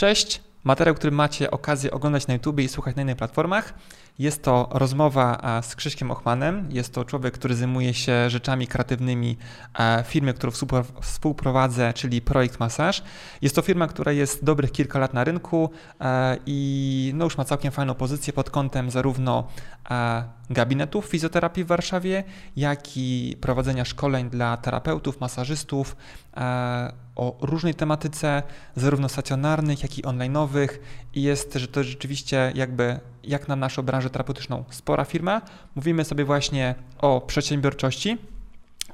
Cześć, materiał, który macie okazję oglądać na YouTube i słuchać na innych platformach. Jest to rozmowa z Krzyśkiem Ochmanem. Jest to człowiek, który zajmuje się rzeczami kreatywnymi firmy, którą współprowadzę, czyli Projekt Masaż. Jest to firma, która jest dobrych kilka lat na rynku i no już ma całkiem fajną pozycję pod kątem zarówno gabinetów fizjoterapii w Warszawie, jak i prowadzenia szkoleń dla terapeutów, masażystów o różnej tematyce, zarówno stacjonarnych, jak i online'owych i jest że to rzeczywiście jakby jak na naszą branżę terapeutyczną spora firma. Mówimy sobie właśnie o przedsiębiorczości,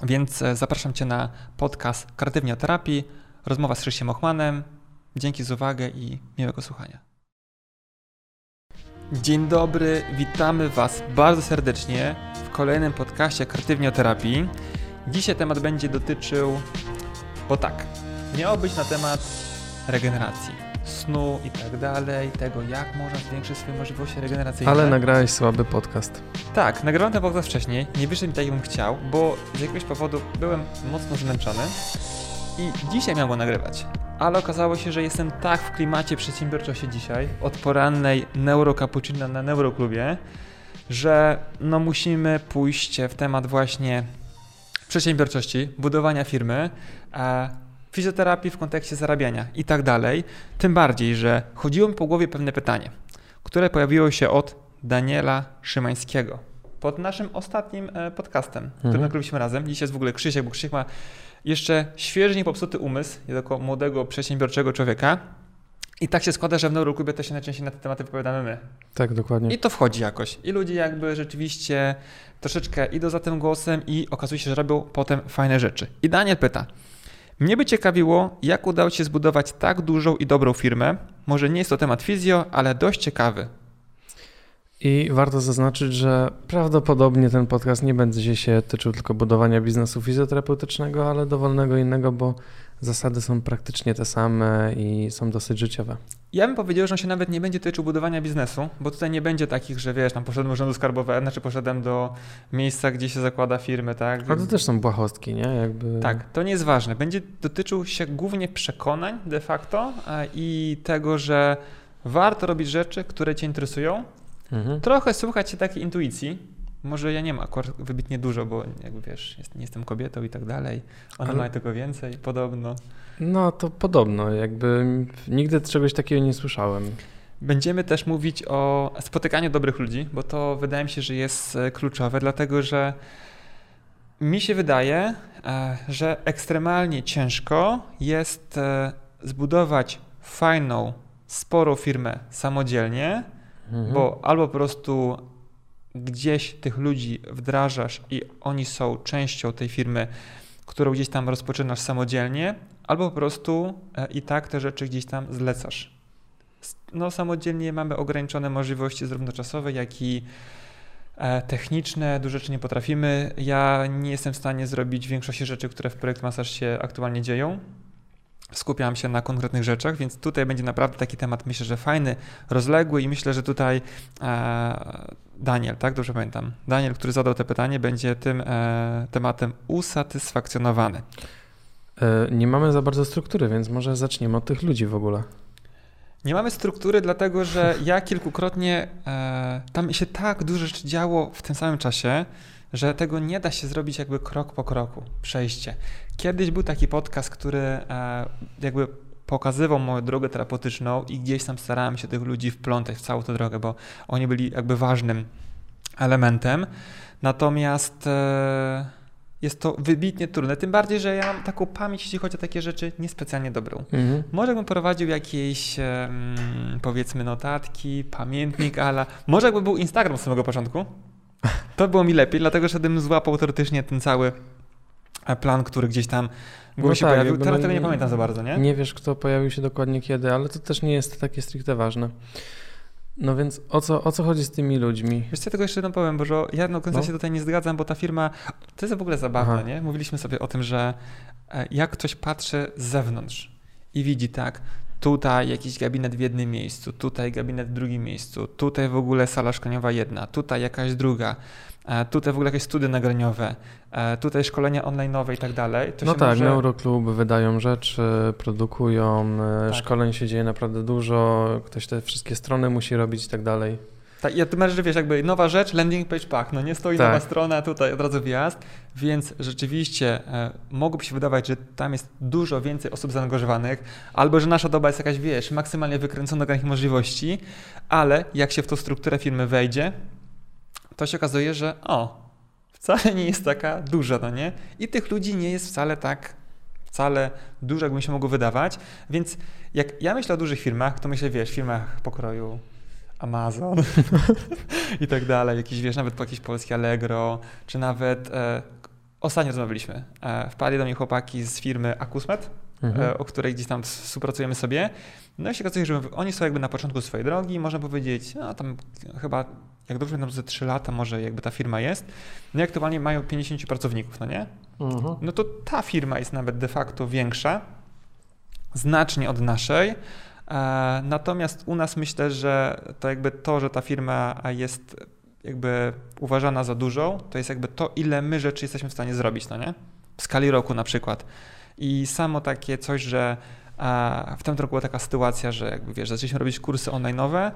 więc e, zapraszam Cię na podcast Kreatywnie terapii, rozmowa z Krzysztofem Ochmanem. Dzięki za uwagę i miłego słuchania. Dzień dobry, witamy Was bardzo serdecznie w kolejnym podcaście Kreatywnie o terapii. Dzisiaj temat będzie dotyczył, bo tak, miało być na temat regeneracji, snu i tak dalej, tego jak można zwiększyć swoje możliwości regeneracyjne. Ale nagrałeś słaby podcast. Tak, nagrałem ten podcast wcześniej, nie wyszedł mi tak jakbym chciał, bo z jakiegoś powodu byłem mocno zmęczony i dzisiaj miałem go nagrywać. Ale okazało się, że jestem tak w klimacie przedsiębiorczości dzisiaj, od porannej neurokapucina na neuroklubie, że no musimy pójść w temat właśnie przedsiębiorczości, budowania firmy, a fizjoterapii w kontekście zarabiania i tak dalej. Tym bardziej, że chodziło mi po głowie pewne pytanie, które pojawiło się od Daniela Szymańskiego pod naszym ostatnim e, podcastem, mhm. który nagraliśmy razem. Dzisiaj jest w ogóle Krzysiek, bo Krzysiek ma jeszcze świeżnie popsuty umysł, jako młodego, przedsiębiorczego człowieka. I tak się składa, że w Neuroklubie też się najczęściej na te tematy wypowiadamy my. Tak, dokładnie. I to wchodzi jakoś. I ludzie jakby rzeczywiście troszeczkę idą za tym głosem i okazuje się, że robią potem fajne rzeczy. I Daniel pyta, mnie by ciekawiło, jak udało Ci się zbudować tak dużą i dobrą firmę. Może nie jest to temat fizjo, ale dość ciekawy. I warto zaznaczyć, że prawdopodobnie ten podcast nie będzie się tyczył tylko budowania biznesu fizjoterapeutycznego, ale dowolnego innego, bo zasady są praktycznie te same i są dosyć życiowe. Ja bym powiedział, że on się nawet nie będzie tyczył budowania biznesu, bo tutaj nie będzie takich, że wiesz, tam poszedłem do urzędu skarbowego, znaczy poszedłem do miejsca, gdzie się zakłada firmy, tak? A to też są błahostki, nie? Jakby... Tak, to nie jest ważne. Będzie dotyczył się głównie przekonań de facto i tego, że warto robić rzeczy, które cię interesują, mhm. trochę słuchać się takiej intuicji, może ja nie mam akurat wybitnie dużo, bo jakby wiesz, jest, nie jestem kobietą i tak dalej. One Ale... mają tego więcej, podobno. No to podobno, jakby nigdy czegoś takiego nie słyszałem. Będziemy też mówić o spotykaniu dobrych ludzi, bo to wydaje mi się, że jest e, kluczowe, dlatego że mi się wydaje, e, że ekstremalnie ciężko jest e, zbudować fajną, sporą firmę samodzielnie, mhm. bo albo po prostu gdzieś tych ludzi wdrażasz i oni są częścią tej firmy, którą gdzieś tam rozpoczynasz samodzielnie, albo po prostu e, i tak te rzeczy gdzieś tam zlecasz. No, samodzielnie mamy ograniczone możliwości zarówno czasowe, jak i e, techniczne, dużo rzeczy nie potrafimy. Ja nie jestem w stanie zrobić większości rzeczy, które w Projekt Masaż się aktualnie dzieją skupiam się na konkretnych rzeczach, więc tutaj będzie naprawdę taki temat, myślę, że fajny, rozległy i myślę, że tutaj e, Daniel, tak dobrze pamiętam, Daniel, który zadał to pytanie, będzie tym e, tematem usatysfakcjonowany. E, nie mamy za bardzo struktury, więc może zaczniemy od tych ludzi w ogóle. Nie mamy struktury, dlatego że ja kilkukrotnie, e, tam się tak dużo rzeczy działo w tym samym czasie, że tego nie da się zrobić jakby krok po kroku, przejście. Kiedyś był taki podcast, który e, jakby pokazywał moją drogę terapeutyczną i gdzieś tam starałem się tych ludzi wplątać w całą tę drogę, bo oni byli jakby ważnym elementem. Natomiast e, jest to wybitnie trudne, tym bardziej, że ja mam taką pamięć, jeśli chodzi o takie rzeczy, niespecjalnie dobrą. Mhm. Może bym prowadził jakieś powiedzmy notatki, pamiętnik, ale może jakby był Instagram z samego początku, to było mi lepiej, dlatego że bym złapał teoretycznie ten cały plan, który gdzieś tam no się tak, pojawił. Teraz no tego nie, pamiętam za bardzo, nie? Nie wiesz, kto pojawił się dokładnie kiedy, ale to też nie jest takie stricte ważne. No więc o co, o co chodzi z tymi ludźmi? Wiesz co, tego jeszcze jedno powiem, bo że ja do końca no. się tutaj nie zgadzam, bo ta firma, to jest w ogóle zabawne, Aha. nie? Mówiliśmy sobie o tym, że e, jak ktoś patrzy z zewnątrz i widzi tak, Tutaj jakiś gabinet w jednym miejscu, tutaj gabinet w drugim miejscu, tutaj w ogóle sala szkoleniowa jedna, tutaj jakaś druga, e, tutaj w ogóle jakieś studia nagraniowe, e, tutaj szkolenia online'owe i tak dalej. No tak, może... Neuroklub wydają rzeczy, produkują, e, tak. szkoleń się dzieje naprawdę dużo, ktoś te wszystkie strony musi robić i tak dalej. Tak, ja masz, że wiesz, jakby nowa rzecz, landing page pack, no nie stoi tak. nowa strona, tutaj od razu wjazd, więc rzeczywiście e, mogłoby się wydawać, że tam jest dużo więcej osób zaangażowanych, albo że nasza doba jest jakaś, wiesz, maksymalnie wykręcona do możliwości, ale jak się w tą strukturę firmy wejdzie, to się okazuje, że o, wcale nie jest taka duża, no nie? I tych ludzi nie jest wcale tak wcale dużo, jakby się mogło wydawać. Więc jak ja myślę o dużych firmach, to myślę, wiesz, firmach pokroju Amazon i tak dalej, jakiś, wiesz, nawet po jakieś polskie Allegro, czy nawet e, ostatnio rozmawialiśmy, e, wpadli do mnie chłopaki z firmy Akusmet, e, mhm. e, o której gdzieś tam współpracujemy sobie, no i się okazuje, że oni są jakby na początku swojej drogi, można powiedzieć, no tam chyba, jak dobrze pamiętam, ze 3 lata może jakby ta firma jest, no i aktualnie mają 50 pracowników, no nie? Mhm. No to ta firma jest nawet de facto większa, znacznie od naszej, E, natomiast u nas myślę, że to jakby to, że ta firma jest jakby uważana za dużą, to jest jakby to, ile my rzeczy jesteśmy w stanie zrobić, no nie? W skali roku na przykład. I samo takie coś, że w tym roku była taka sytuacja, że jakby wiesz, zaczęliśmy robić kursy online'owe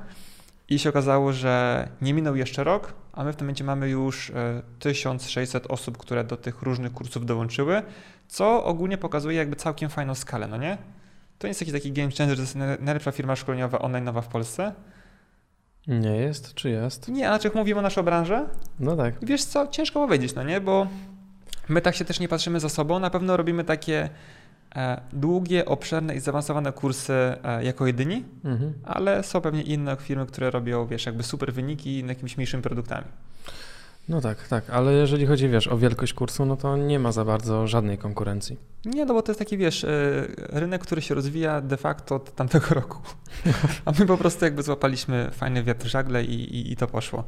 i się okazało, że nie minął jeszcze rok, a my w tym momencie mamy już 1600 e, osób, które do tych różnych kursów dołączyły, co ogólnie pokazuje jakby całkiem fajną skalę, no nie? To nie jest jakiś taki game changer, że to jest najlepsza firma szkoleniowa online nowa w Polsce? Nie jest, czy jest? Nie, a czy mówimy o naszej branży? No tak. Wiesz co, ciężko powiedzieć, no nie, bo my tak się też nie patrzymy za sobą, na pewno robimy takie długie, obszerne i zaawansowane kursy e, jako jedyni, mhm. ale są pewnie inne firmy, które robią, wiesz, jakby super wyniki jakimiś mniejszymi produktami. No tak, tak, ale jeżeli chodzi, wiesz, o wielkość kursu, no to nie ma za bardzo żadnej konkurencji. Nie, no bo to jest taki, wiesz, e, rynek, który się rozwija de facto od tamtego roku. A my po prostu jakby złapaliśmy fajny wiatr żagle i, i, i to poszło.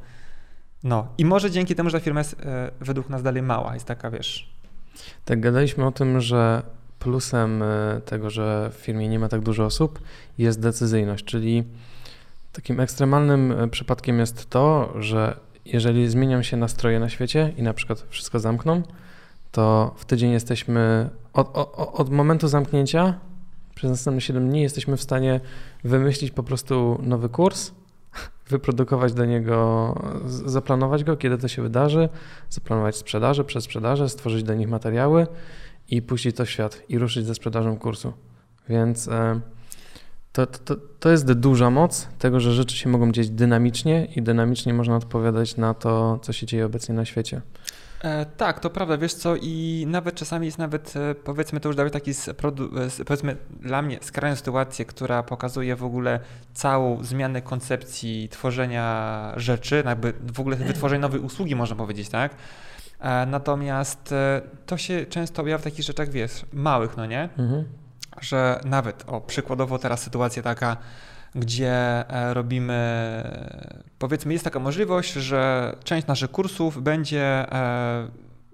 No i może dzięki temu, że ta firma jest e, według nas dalej mała, jest taka, wiesz... Tak, gadaliśmy o tym, że plusem e, tego, że w firmie nie ma tak dużo osób, jest decyzyjność, czyli takim ekstremalnym przypadkiem jest to, że jeżeli zmienią się nastroje na świecie i na przykład wszystko zamkną, to w tydzień jesteśmy od, od, od momentu zamknięcia przez następne 7 dni jesteśmy w stanie wymyślić po prostu nowy kurs, wyprodukować do niego, zaplanować go, kiedy to się wydarzy, zaplanować sprzedaży, przez sprzedażę, stworzyć do nich materiały i puścić to w świat i ruszyć ze sprzedażą kursu. Więc e, to, to, to jest duża moc tego, że rzeczy się mogą dziać dynamicznie i dynamicznie można odpowiadać na to, co się dzieje obecnie na świecie. E, tak, to prawda, wiesz co, i nawet czasami jest nawet, e, powiedzmy, to już daje taki, powiedzmy, dla mnie skrajną sytuację, która pokazuje w ogóle całą zmianę koncepcji tworzenia rzeczy, jakby w ogóle wytworzenie nowej usługi, można powiedzieć, tak? E, natomiast e, to się często objawia w takich rzeczach, wiesz, małych, no nie? Mhm że nawet, o przykładowo teraz sytuacja taka, gdzie e, robimy, powiedzmy, jest taka możliwość, że część naszych kursów będzie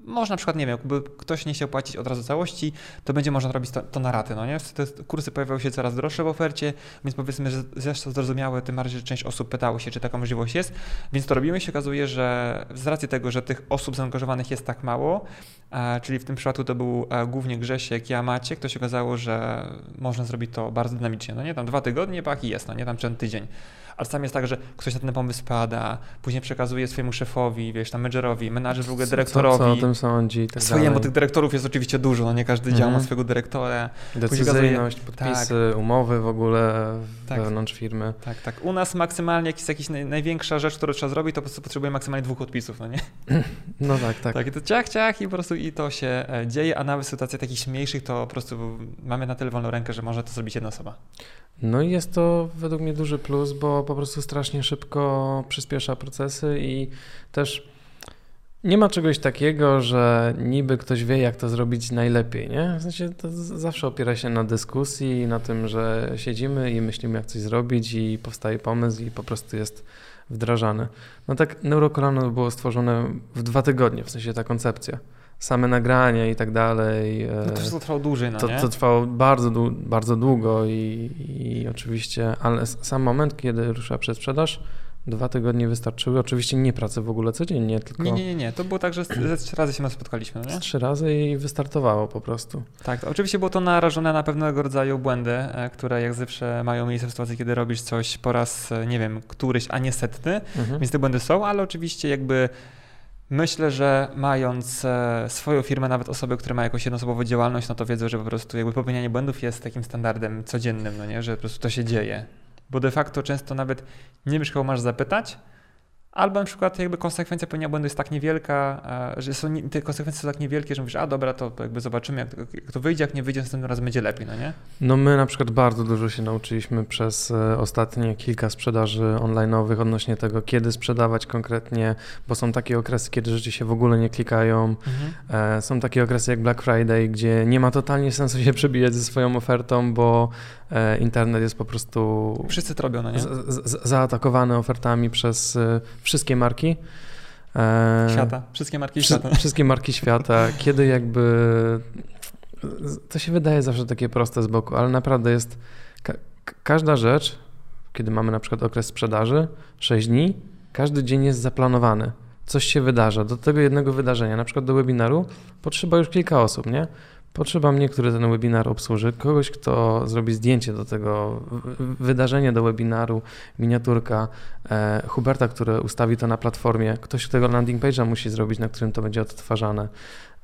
można na przykład, nie wiem, jakby ktoś nie chciał płacić od razu całości, to będzie można robić to, to na raty, no nie? Te kursy pojawiały się coraz droższe w ofercie, więc powiedzmy, że zresztą zrozumiałe, tym bardziej, że część osób pytało się, czy taka możliwość jest, więc to robimy się okazuje, że z racji tego, że tych osób zaangażowanych jest tak mało, e, czyli w tym przypadku to był e, głównie Grzesiek, ja Maciek, to się okazało, że można zrobić to bardzo dynamicznie, no nie? Tam dwa tygodnie, pak i jest, no nie? Tam ten tydzień ale czasami jest tak, że ktoś na ten pomysł pada, później przekazuje swojemu szefowi, wiesz, tam menedżerowi, menadżer w ogóle dyrektorowi. Co, co o tym sądzi i tak Swojemu, tych dyrektorów jest oczywiście dużo, no nie każdy dział ma mhm. swojego dyrektora. Decyzyjność, podpisy, tak. umowy w ogóle tak. wewnątrz firmy. Tak, tak. U nas maksymalnie jakiś, jakiś największa rzecz, którą trzeba zrobić, to po prostu potrzebuje maksymalnie dwóch podpisów, no nie? No tak, tak. Tak, i to ciach, ciach i po prostu i to się e, dzieje, a nawet w sytuacjach takich mniejszych to po prostu mamy na tyle wolną rękę, że może to zrobić jedna osoba. No i jest to według mnie duży plus, bo po prostu strasznie szybko przyspiesza procesy i też nie ma czegoś takiego, że niby ktoś wie, jak to zrobić najlepiej, nie? W sensie to zawsze opiera się na dyskusji, na tym, że siedzimy i myślimy, jak coś zrobić i powstaje pomysł i po prostu jest wdrażany. No tak, neurokolano było stworzone w dwa tygodnie, w sensie ta koncepcja. Same nagrania i tak dalej. No to wszystko trwało dłużej, no to, nie? to trwało bardzo, bardzo długo i, i oczywiście, ale sam moment, kiedy ruszyła przedsprzedaż, Dwa tygodnie wystarczyły. Oczywiście nie pracę w ogóle codziennie, tylko. Nie, nie, nie. nie. To było tak, że ze trzy razy się nas spotkaliśmy. Nie? Trzy razy i wystartowało po prostu. Tak, oczywiście było to narażone na pewnego rodzaju błędy, e, które jak zawsze mają miejsce w sytuacji, kiedy robisz coś po raz, e, nie wiem, któryś, a nie setny. Mhm. Więc te błędy są, ale oczywiście jakby. Myślę, że mając e, swoją firmę, nawet osoby, które mają jakąś jednoosobową działalność, no to wiedzą, że po prostu jakby popełnianie błędów jest takim standardem codziennym, no nie, że po prostu to się dzieje. Bo de facto często nawet nie wiesz, kogo masz zapytać, Albo na przykład jakby konsekwencja popełnienia błędu jest tak niewielka, że są, te konsekwencje są tak niewielkie, że mówisz, a dobra, to jakby zobaczymy, jak, jak to wyjdzie, jak nie wyjdzie, następnym razem będzie lepiej, no nie? No my na przykład bardzo dużo się nauczyliśmy przez e, ostatnie kilka sprzedaży online'owych odnośnie tego, kiedy sprzedawać konkretnie, bo są takie okresy, kiedy rzeczy się w ogóle nie klikają. Mhm. E, są takie okresy jak Black Friday, gdzie nie ma totalnie sensu się przebijać ze swoją ofertą, bo e, internet jest po prostu... Wszyscy to robią, no nie? Z, z, zaatakowany ofertami przez wszystkie marki. E, świata, wszystkie marki świata. Wszystkie marki świata, kiedy jakby. To się wydaje zawsze takie proste z boku, ale naprawdę jest. Ka każda rzecz, kiedy mamy na przykład okres sprzedaży, 6 dni, każdy dzień jest zaplanowany. Coś się wydarza. Do tego jednego wydarzenia, na przykład do webinaru, potrzeba już kilka osób, nie? Potrzeba mnie, który ten webinar obsłuży, kogoś, kto zrobi zdjęcie do tego wydarzenia do webinaru, miniaturka, e, Huberta, który ustawi to na platformie, ktoś, kto tego landing page'a musi zrobić, na którym to będzie odtwarzane.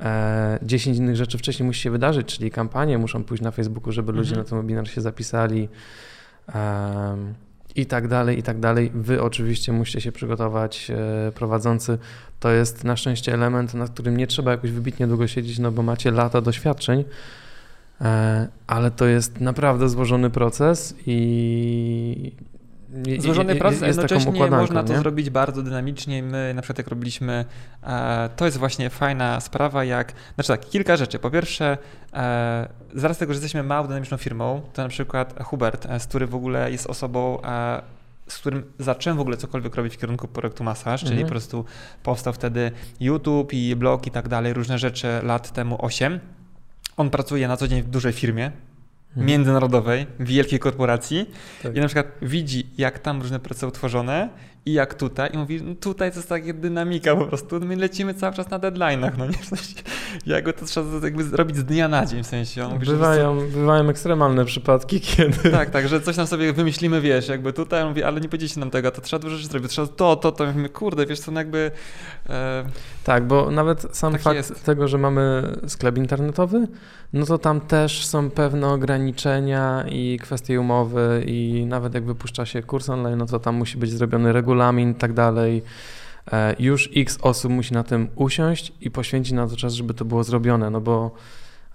E, 10 innych rzeczy wcześniej musi się wydarzyć, czyli kampanie muszą pójść na Facebooku, żeby ludzie mhm. na ten webinar się zapisali. E, i tak dalej, i tak dalej. Wy oczywiście musicie się przygotować, e, prowadzący. To jest na szczęście element, na którym nie trzeba jakoś wybitnie długo siedzieć, no bo macie lata doświadczeń, e, ale to jest naprawdę złożony proces i złożony proces, jest jednocześnie można to nie? zrobić bardzo dynamicznie. My na przykład jak robiliśmy, e, to jest właśnie fajna sprawa, jak, znaczy tak, kilka rzeczy. Po pierwsze, e, zaraz tego, że jesteśmy małą dynamiczną firmą, to na przykład Hubert, e, z który w ogóle jest osobą z którym zacząłem w ogóle cokolwiek robić w kierunku projektu Masaż, czyli mhm. po prostu powstał wtedy YouTube i blog i tak dalej, różne rzeczy lat temu 8. On pracuje na co dzień w dużej firmie. Międzynarodowej, wielkiej korporacji tak. i na przykład widzi, jak tam różne prace są tworzone i jak tutaj i mówi, no tutaj to jest taka dynamika po prostu, my lecimy cały czas na deadline'ach, no nie? W sensie, jakby to trzeba jakby zrobić z dnia na dzień, w sensie. On mówi, bywają, że bywają ekstremalne przypadki, kiedy... Tak, tak, że coś tam sobie wymyślimy, wiesz, jakby tutaj, on mówi, ale nie powiedzieliście nam tego, to trzeba dużo rzeczy zrobić, trzeba to, to, to, mówimy, kurde, wiesz co, no jakby... E... Tak, bo nawet sam tak fakt jest. tego, że mamy sklep internetowy, no to tam też są pewne ograniczenia i kwestie umowy i nawet jak wypuszcza się kurs online, no to tam musi być zrobiony regulamin i tak dalej. E, już x osób musi na tym usiąść i poświęcić na to czas, żeby to było zrobione, no bo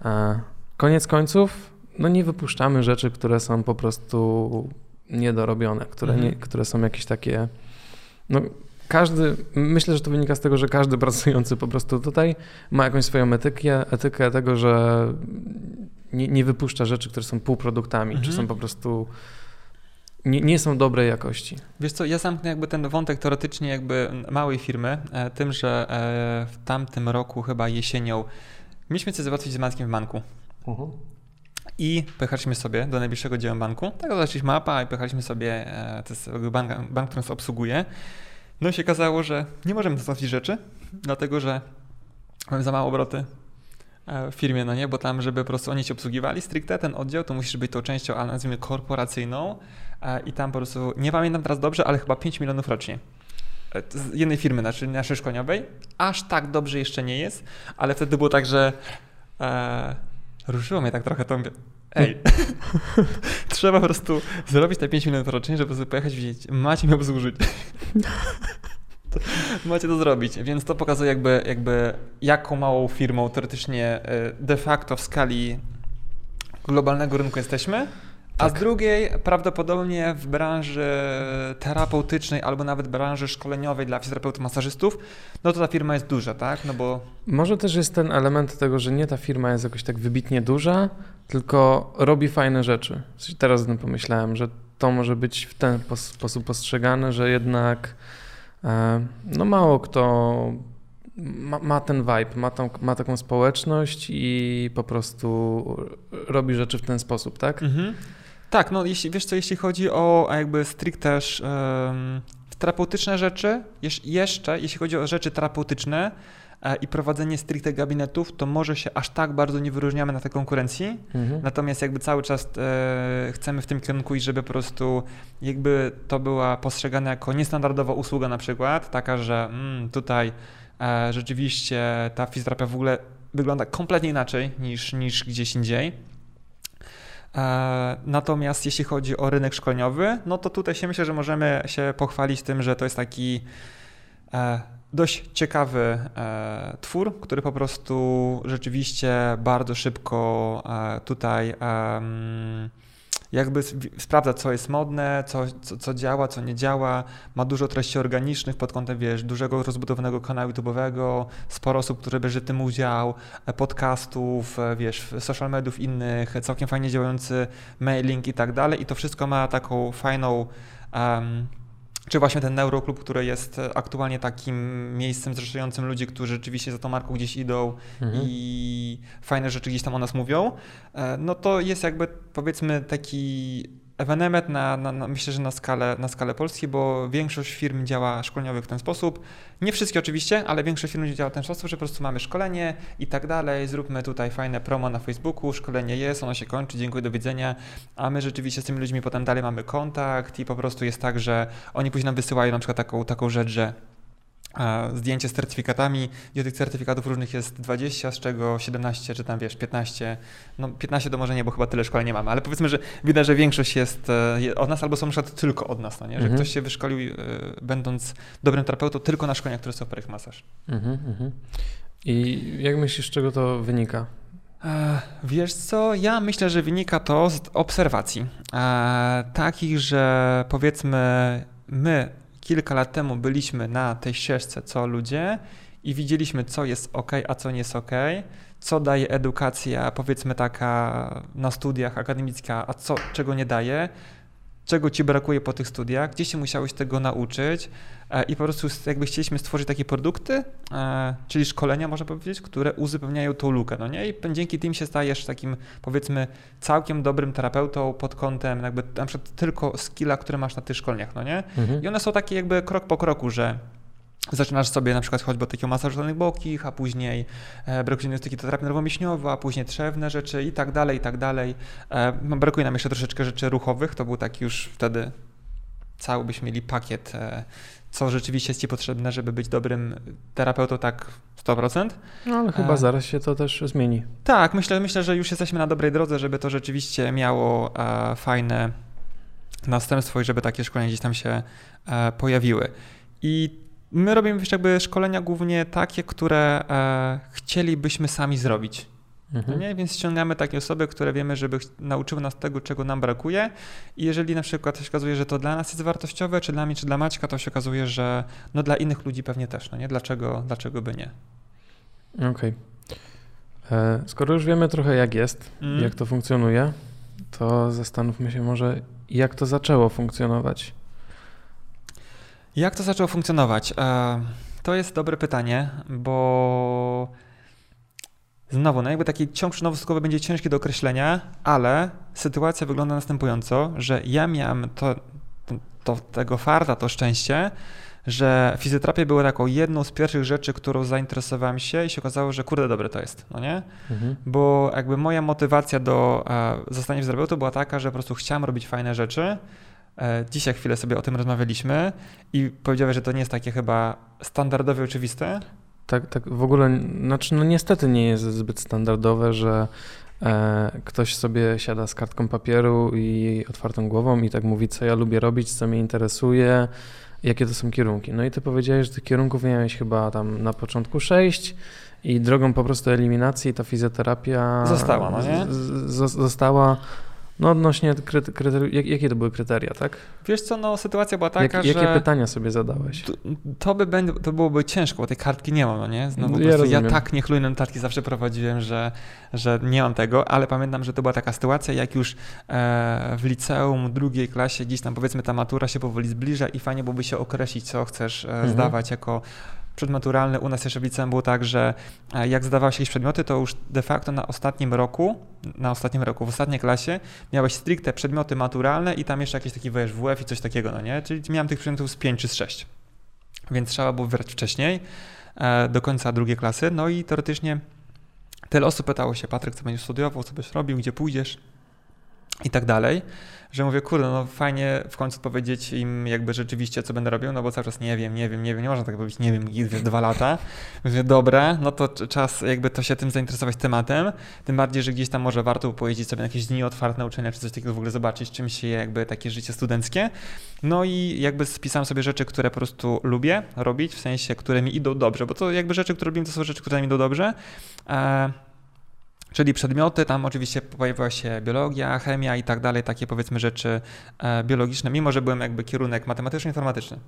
e, koniec końców, no nie wypuszczamy rzeczy, które są po prostu niedorobione, które, mhm. nie, które są jakieś takie, no każdy, myślę, że to wynika z tego, że każdy pracujący po prostu tutaj ma jakąś swoją etykę, etykę tego, że nie, nie wypuszcza rzeczy, które są półproduktami, mhm. czy są po prostu nie, nie, są dobrej jakości. Wiesz co, ja zamknę jakby ten wątek teoretycznie jakby małej firmy e, tym, że e, w tamtym roku chyba jesienią mieliśmy coś załatwić z Mackiem w banku. Uh -huh. I pojechaliśmy sobie do najbliższego dzieła banku. Tak zaczęliśmy mapa i pojechaliśmy sobie, e, to jest bank, bank, który nas obsługuje. No i się okazało, że nie możemy załatwić rzeczy, dlatego że mamy za mało obroty w firmie, no nie, bo tam, żeby po prostu oni cię obsługiwali stricte ten oddział, to musisz być tą częścią, ale nazwijmy korporacyjną, E, i tam po prostu, nie pamiętam teraz dobrze, ale chyba 5 milionów rocznie. E, z jednej firmy, znaczy naszej szkoleniowej. Aż tak dobrze jeszcze nie jest, ale wtedy było tak, że e, ruszyło mnie tak trochę to ej, trzeba po prostu zrobić te 5 milionów rocznie, żeby sobie pojechać widzieć, macie mnie obsłużyć. macie to zrobić, więc to pokazuje jakby, jakby jaką małą firmą teoretycznie e, de facto w skali globalnego rynku jesteśmy, a z tak. drugiej prawdopodobnie w branży terapeutycznej albo nawet branży szkoleniowej dla fizjoterapeutów, masażystów, no to ta firma jest duża, tak? No bo... Może też jest ten element tego, że nie ta firma jest jakoś tak wybitnie duża, tylko robi fajne rzeczy. Teraz o tym pomyślałem, że to może być w ten sposób postrzegane, że jednak e, no mało kto ma, ma, ten vibe, ma, tą, ma taką społeczność i po prostu robi rzeczy w ten sposób, tak? Mhm. Tak, no jeśli, wiesz co, jeśli chodzi o jakby stricte um, terapeutyczne rzeczy, jeszcze jeśli chodzi o rzeczy terapeutyczne, e, i prowadzenie stricte gabinetów, to może się aż tak bardzo nie wyróżniamy na tej konkurencji. Mhm. Natomiast jakby cały czas e, chcemy w tym kierunku i żeby po prostu jakby to była postrzegana jako niestandardowa usługa na przykład, taka, że mm, tutaj e, rzeczywiście ta fizjoterapia w ogóle wygląda kompletnie inaczej niż, niż gdzieś indziej. E, natomiast jeśli chodzi o rynek szkoleniowy, no to tutaj się myślę, że możemy się pochwalić tym, że to jest taki e, dość ciekawy e, twór, który po prostu rzeczywiście bardzo szybko tutaj jakby sprawdza, co jest modne, co, co, co, działa, co nie działa, ma dużo treści organicznych pod kątem, wiesz, dużego rozbudowanego kanału YouTube'owego, sporo osób, które bierze tym udział, e, podcastów, e, wiesz, social mediów innych, całkiem fajnie działający mailing i tak dalej. I to wszystko ma taką fajną um, czy właśnie ten Neuroklub, który jest e, aktualnie takim miejscem zrzeszającym ludzi, którzy rzeczywiście za tą marką gdzieś idą mhm. i fajne rzeczy gdzieś tam o nas mówią, e, no to jest jakby powiedzmy taki ewenement na, na, na, myślę, że na skalę, na skalę Polski, bo większość firm działa szkoleniowych w ten sposób. Nie wszystkie oczywiście, ale większość firm działa w ten sposób, że po prostu mamy szkolenie i tak dalej, zróbmy tutaj fajne promo na Facebooku, szkolenie jest, ono się kończy, dziękuję, do widzenia, a my rzeczywiście z tymi ludźmi potem dalej mamy kontakt i po prostu jest tak, że oni później nam wysyłają na przykład taką, taką rzecz, że zdjęcie z certyfikatami, gdzie tych certyfikatów różnych jest 20, z czego 17 czy tam wiesz 15, no 15 to może nie, bo chyba tyle szkoleń nie mamy, ale powiedzmy, że widać, że większość jest e, od nas albo są na przykład tylko od nas, no nie? że mhm. ktoś się wyszkolił e, będąc dobrym terapeutą tylko na szkoleniach, które są Perych Masaż. Mhm, mhm. I jak myślisz, z czego to wynika? E, wiesz co, ja myślę, że wynika to z obserwacji. takich, że powiedzmy my kilka lat temu byliśmy na tej ścieżce, co ludzie, i widzieliśmy, co jest ok, a co nie jest ok, co daje edukacja, powiedzmy taka na studiach akademicka, a co, czego nie daje, czego ci brakuje po tych studiach, gdzie się musiałeś tego nauczyć e, i po prostu jakby chcieliśmy stworzyć takie produkty, e, czyli szkolenia można powiedzieć, które uzupełniają tą lukę, no nie? I dzięki tym się stajesz takim powiedzmy całkiem dobrym terapeutą pod kątem jakby na przykład tylko skilla, które masz na tych szkoleniach, no nie? Mhm. I one są takie jakby krok po kroku, że Zaczynasz sobie na przykład choćby od takiego masażu dolnych bokich, a później e, brakuje to terapia nerwowo-mięśniowa, a później trzewne rzeczy i tak dalej, i tak dalej. E, no, brakuje nam jeszcze troszeczkę rzeczy ruchowych, to był taki już wtedy cały byśmy mieli pakiet, e, co rzeczywiście jest Ci potrzebne, żeby być dobrym terapeutą tak 100%. No ale chyba e, zaraz się to też zmieni. Tak, myślę, myślę, że już jesteśmy na dobrej drodze, żeby to rzeczywiście miało e, fajne następstwo i żeby takie szkolenia gdzieś tam się e, pojawiły. I My robimy jakby szkolenia głównie takie, które e, chcielibyśmy sami zrobić. Mhm. Nie? Więc ściągamy takie osoby, które wiemy, żeby nauczyły nas tego, czego nam brakuje. I jeżeli na przykład się okazuje, że to dla nas jest wartościowe, czy dla mnie, czy dla Maćka, to się okazuje, że no dla innych ludzi pewnie też. No nie? Dlaczego, dlaczego by nie? Okej. Okay. E, skoro już wiemy trochę, jak jest, mm. jak to funkcjonuje, to zastanówmy się może, jak to zaczęło funkcjonować. Jak to zaczęło funkcjonować? E, to jest dobre pytanie, bo znowu, no jakby taki ciąg przynowoskowy będzie ciężki do określenia, ale sytuacja wygląda następująco, że ja miałem to, to, tego farta, to szczęście, że fizjoterapia była taką jedną z pierwszych rzeczy, którą zainteresowałem się i się okazało, że kurde, dobre to jest, no nie? Mhm. Bo jakby moja motywacja do e, zostania fizjoterapeutą była taka, że po prostu chciałem robić fajne rzeczy, dzisiaj chwilę sobie o tym rozmawialiśmy i powiedziałeś, że to nie jest takie chyba standardowe, oczywiste. Tak, tak w ogóle, znaczy no niestety nie jest zbyt standardowe, że e, ktoś sobie siada z kartką papieru i otwartą głową i tak mówi, co ja lubię robić, co mnie interesuje, jakie to są kierunki. No i ty powiedziałeś, że tych kierunków miałeś chyba tam na początku sześć i drogą po prostu eliminacji ta fizjoterapia została, no nie? Z, z, została no odnośnie kryteriów, jak, jakie to były kryteria, tak? Wiesz co, no sytuacja była taka, jak, jakie że... Jakie pytania sobie zadałeś? To, to, by będzie, to byłoby ciężko, bo tej kartki nie mam, no nie? Znowu no, ja, ja tak niechlujne notatki zawsze prowadziłem, że, że nie mam tego, ale pamiętam, że to była taka sytuacja, jak już e, w liceum, drugiej klasie, gdzieś tam powiedzmy ta matura się powoli zbliża i fajnie byłoby się określić, co chcesz e, mhm. zdawać jako przedmaturalny. U nas jeszcze w liceum było tak, że e, jak zdawałeś jakieś przedmioty, to już de facto na ostatnim roku, na ostatnim roku, w ostatniej klasie miałeś stricte przedmioty maturalne i tam jeszcze jakieś taki wiesz, WF i coś takiego, no nie? Czyli miałem tych przedmiotów z 5 czy z 6. Więc trzeba było wybrać wcześniej, e, do końca drugiej klasy. No i teoretycznie tyle osób pytało się, Patryk, co będziesz studiował, co będziesz robił, gdzie pójdziesz i tak dalej, że mówię, kurde, no fajnie w końcu powiedzieć im jakby rzeczywiście, co będę robił, no bo cały czas nie wiem, nie wiem, nie wiem, nie można tak powiedzieć, nie wiem, wiesz, dwa lata. Mówię, dobra, no to czas jakby to się tym zainteresować tematem, tym bardziej, że gdzieś tam może warto pojeździć sobie na jakieś dni otwarte nauczania, czy coś takiego w ogóle zobaczyć, czym się jakby takie życie studenckie. No i jakby spisałem sobie rzeczy, które po prostu lubię robić, w sensie, które mi idą dobrze, bo to jakby rzeczy, które robię, to są rzeczy, które mi idą dobrze. E, Czyli przedmioty, tam oczywiście pojawiła się biologia, chemia i tak dalej, takie powiedzmy rzeczy e, biologiczne, mimo że byłem jakby kierunek matematyczno-informatyczny.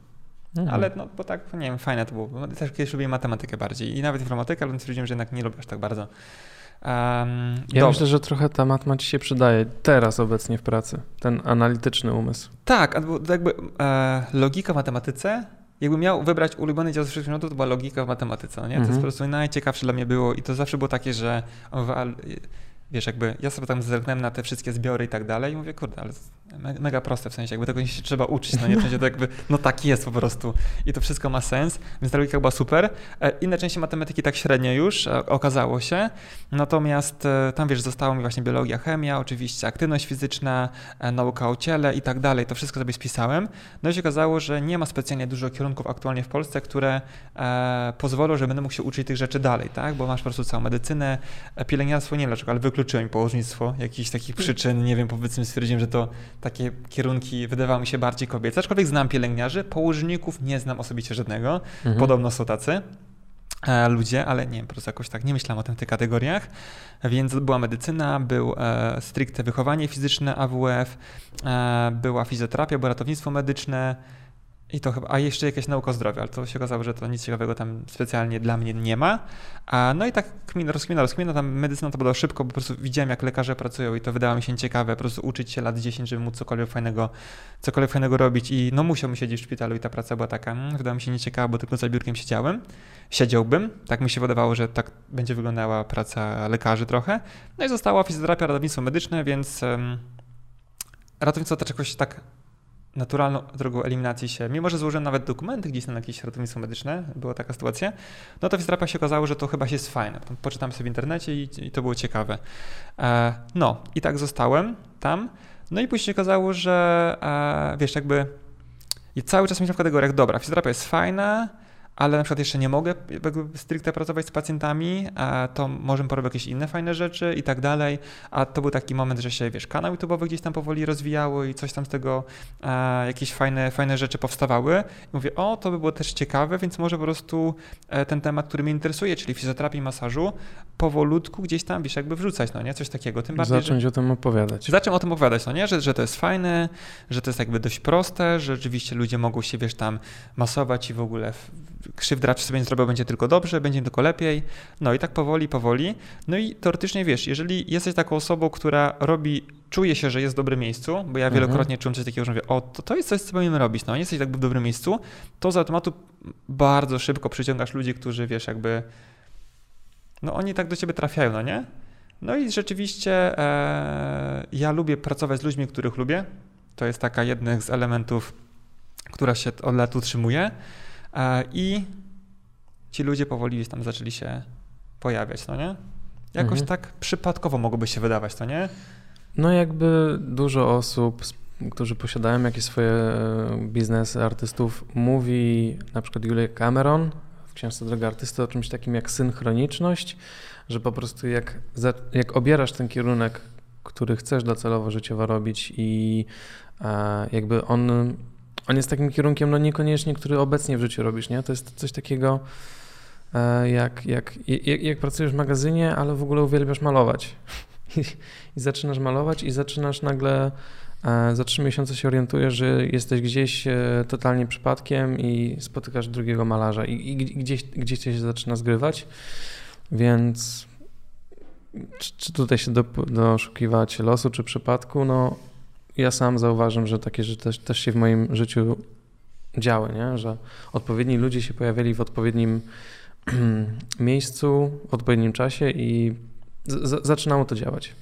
Mhm. Ale no, bo tak, nie wiem, fajne to było. Też kiedyś lubiłem matematykę bardziej i nawet informatykę, ale stwierdziłem, że jednak nie lubię aż tak bardzo. Um, ja dobra. myślę, że trochę ta matma ci się przydaje teraz obecnie w pracy, ten analityczny umysł. Tak, jakby e, logika w matematyce jakbym miał wybrać ulubiony dział z wszystkich przedmiotów, to była logika w matematyce, no nie? To jest mhm. po prostu najciekawsze dla mnie było i to zawsze było takie, że wiesz, jakby ja sobie tam zerknąłem na te wszystkie zbiory i tak dalej i mówię, kurde, ale mega proste, w sensie jakby tego się trzeba uczyć, no nie, w sensie to jakby, no tak jest po prostu i to wszystko ma sens, więc ta logika była super. E, inne części matematyki tak średnio już e, okazało się, natomiast e, tam wiesz, zostało mi właśnie biologia, chemia, oczywiście aktywność fizyczna, nauka o ciele i tak dalej, to wszystko sobie spisałem. No i się okazało, że nie ma specjalnie dużo kierunków aktualnie w Polsce, które pozwolą, że będę mógł się uczyć tych rzeczy dalej, tak, bo masz po prostu całą medycynę, pielęgniarstwo, nie wiem dlaczego, ale wykluczyłem położnictwo, jakichś takich przyczyn, nie wiem, powiedzmy stwierdziłem, że to takie kierunki wydawały mi się bardziej kobiece, aczkolwiek znam pielęgniarzy, położników nie znam osobiście żadnego, mhm. podobno są tacy e, ludzie, ale nie wiem, po prostu jakoś tak nie myślałem o tym w tych kategoriach, więc była medycyna, był e, stricte wychowanie fizyczne AWF, e, była fizjoterapia, było ratownictwo medyczne, i to chyba, a jeszcze jakaś nauka zdrowia, ale to się okazało, że to nic ciekawego tam specjalnie dla mnie nie ma. A, no i tak kmina, rozkmina, rozkmina, tam medycyna to było szybko, bo po prostu widziałem, jak lekarze pracują i to wydało mi się ciekawe, po prostu uczyć się lat 10, żeby móc cokolwiek fajnego, cokolwiek fajnego robić i no musiałbym siedzieć w szpitalu i ta praca była taka, hmm, wydała mi się nieciekawa, bo tylko za biurkiem siedziałem, siedziałbym, tak mi się wydawało, że tak będzie wyglądała praca lekarzy trochę. No i została fizjoterapia, ratownictwo medyczne, więc um, ratownictwo też jakoś tak naturalną drogą eliminacji się, mimo że złożyłem nawet dokumenty gdzieś na jakieś ratownictwo medyczne, była taka sytuacja, no to w się okazało, że to chyba się jest fajne. Poczytam sobie w internecie i, i to było ciekawe. E, no i tak zostałem tam. No i później się okazało, że e, wiesz, jakby i cały czas myślałem w kategoriach, dobra, fizjoterapia jest fajna, ale na przykład jeszcze nie mogę stricte pracować z pacjentami, to możemy porobić jakieś inne fajne rzeczy i tak dalej. A to był taki moment, że się, wiesz, kanał YouTube'owy gdzieś tam powoli rozwijały i coś tam z tego, jakieś fajne, fajne rzeczy powstawały. I mówię, o, to by było też ciekawe, więc może po prostu e, ten temat, który mnie interesuje, czyli fizjoterapii masażu, powolutku gdzieś tam, wiesz, jakby wrzucać, no nie? Coś takiego. Tym bardziej, Zacząć że... o tym opowiadać. Zacząć o tym opowiadać, no nie? Że, że to jest fajne, że to jest jakby dość proste, że rzeczywiście ludzie mogą się, wiesz, tam masować i w ogóle krzywdracz sobie nie zrobił, będzie tylko dobrze, będzie tylko lepiej. No i tak powoli, powoli. No i teoretycznie wiesz, jeżeli jesteś taką osobą, która robi, czuje się, że jest w dobrym miejscu, bo ja mhm. wielokrotnie czułem coś takiego, że mówię, o, to, to jest coś, co powinien robić, no jesteś tak w dobrym miejscu, to z automatu bardzo szybko przyciągasz ludzi, którzy, wiesz, jakby, no oni tak do ciebie trafiają, no nie? No i rzeczywiście e, ja lubię pracować z ludźmi, których lubię. To jest taka jeden z elementów, która się od lat utrzymuje. E, I ci ludzie powoli tam zaczęli się pojawiać, no nie? Jakoś mhm. tak przypadkowo mogłoby się wydawać, to nie? No jakby dużo osób, którzy posiadają jakieś swoje e, biznesy artystów, mówi na przykład Julia Cameron w książce Droga Artysty o czymś takim jak synchroniczność, że po prostu jak, jak obierasz ten kierunek, który chcesz docelowo życiowo robić i e, jakby on on jest takim kierunkiem, no niekoniecznie, który obecnie w życiu robisz, nie? To jest coś takiego, e, jak, jak, jak, jak pracujesz w magazynie, ale w ogóle uwielbiasz malować. I, zaczynasz malować i zaczynasz nagle e, za trzy miesiące się orientujesz, że jesteś gdzieś e, totalnie przypadkiem i spotykasz drugiego malarza i, i gdzieś, gdzieś się zaczyna zgrywać, więc czy, czy tutaj się do, doszukiwać losu czy przypadku, no ja sam zauważam, że takie rzeczy też, też się w moim życiu działy, nie? że odpowiedni ludzie się pojawiali w odpowiednim miejscu, w odpowiednim czasie i z- zaczynało to działać.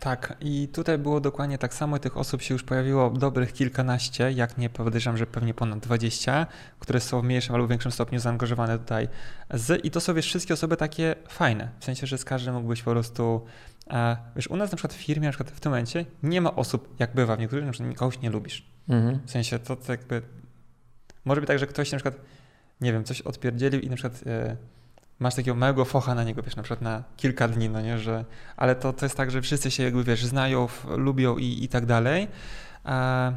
Tak, i tutaj było dokładnie tak samo. Tych osób się już pojawiło dobrych kilkanaście, jak nie podejrzewam, że pewnie ponad 20, które są w mniejszym albo większym stopniu zaangażowane tutaj. Z, I to są wiesz, wszystkie osoby takie fajne. W sensie, że z każdym mógłbyś po prostu. Wiesz, u nas na przykład w firmie, na przykład w tym momencie, nie ma osób, jak bywa w niektórych, na przykład kogoś nie lubisz. Mhm. W sensie to, to jakby. Może być tak, że ktoś na przykład, nie wiem, coś odpierdzielił i na przykład. E, masz takiego małego focha na niego, wiesz, na przykład na kilka dni, no nie, że, ale to, to jest tak, że wszyscy się jakby, wiesz, znają, lubią i, i tak dalej. E,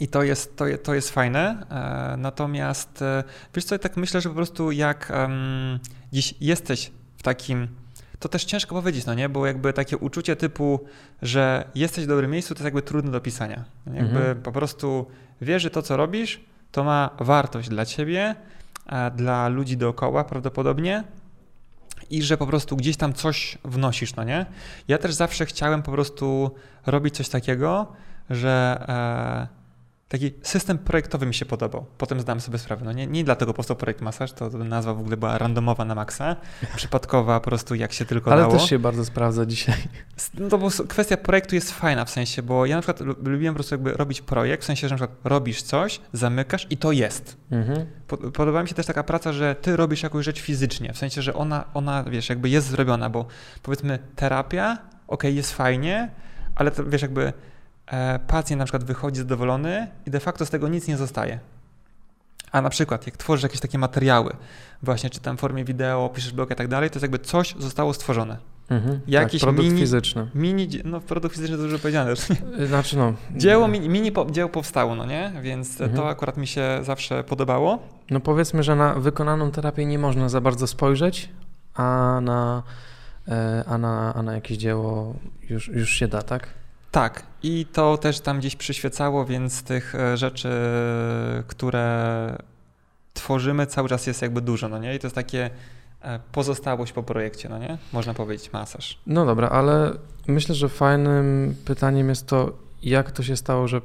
I to jest, to, to jest fajne. Natomiast e, wiesz co, ja tak myślę, że po prostu jak um, dziś jesteś w takim to też ciężko powiedzieć, no nie? Bo jakby takie uczucie typu, że jesteś w dobrym miejscu, to jest jakby trudne do pisania. Jakby mhm. po prostu wiesz, że to, co robisz, to ma wartość dla ciebie, dla ludzi dookoła prawdopodobnie i że po prostu gdzieś tam coś wnosisz, no nie? Ja też zawsze chciałem po prostu robić coś takiego, że e, taki system projektowy mi się podobał. Potem zdałem sobie sprawę, no nie, nie dlatego powstał projekt masaż, to, to nazwa w ogóle była randomowa na maksa, przypadkowa po prostu jak się tylko Ale dało. Ale też się bardzo sprawdza dzisiaj. No to kwestia projektu jest fajna w sensie, bo ja na przykład lubiłem po prostu jakby robić projekt, w sensie, że na przykład robisz coś, zamykasz i to jest. Mhm. Podoba mi się też taka praca, że ty robisz jakąś rzecz fizycznie, w sensie, że ona, ona wiesz, jakby jest zrobiona, bo powiedzmy terapia, ok, jest fajnie, ale to wiesz, jakby pacjent na przykład wychodzi zadowolony i de facto z tego nic nie zostaje. A na przykład, jak tworzysz jakieś takie materiały, właśnie czy tam w formie wideo, piszesz blog i tak dalej, to jest jakby coś zostało stworzone. Mhm, Jakiś tak, produkt mini, fizyczny. Mini, no produkt fizyczny to dużo powiedziane. Y, znaczy no. Dzieło, mini, mini po, dzieło powstało, no nie? Więc mhm. to akurat mi się zawsze podobało. No powiedzmy, że na wykonaną terapię nie można za bardzo spojrzeć, a na, e, a na, a na jakieś dzieło już, już się da, tak? Tak, i to też tam gdzieś przyświecało, więc tych e, rzeczy, które tworzymy, cały czas jest jakby dużo, no nie? I to jest takie e, pozostałość po projekcie, no nie? Można powiedzieć masaż. No dobra, ale myślę, że fajnym pytaniem jest to, jak to się stało, że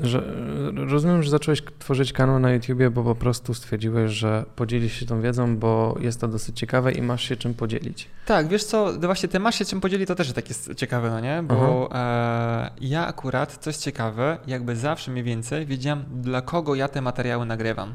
że, rozumiem, że zacząłeś tworzyć kanał na YouTubie, bo po prostu stwierdziłeś, że podzielisz się tą wiedzą, bo jest to dosyć ciekawe i masz się czym podzielić. Tak, wiesz co, no właśnie ty masz się czym podzielić, to też tak jest ciekawe, no nie? Bo e, ja akurat, coś ciekawe, jakby zawsze mniej więcej wiedziałem, dla kogo ja te materiały nagrywam.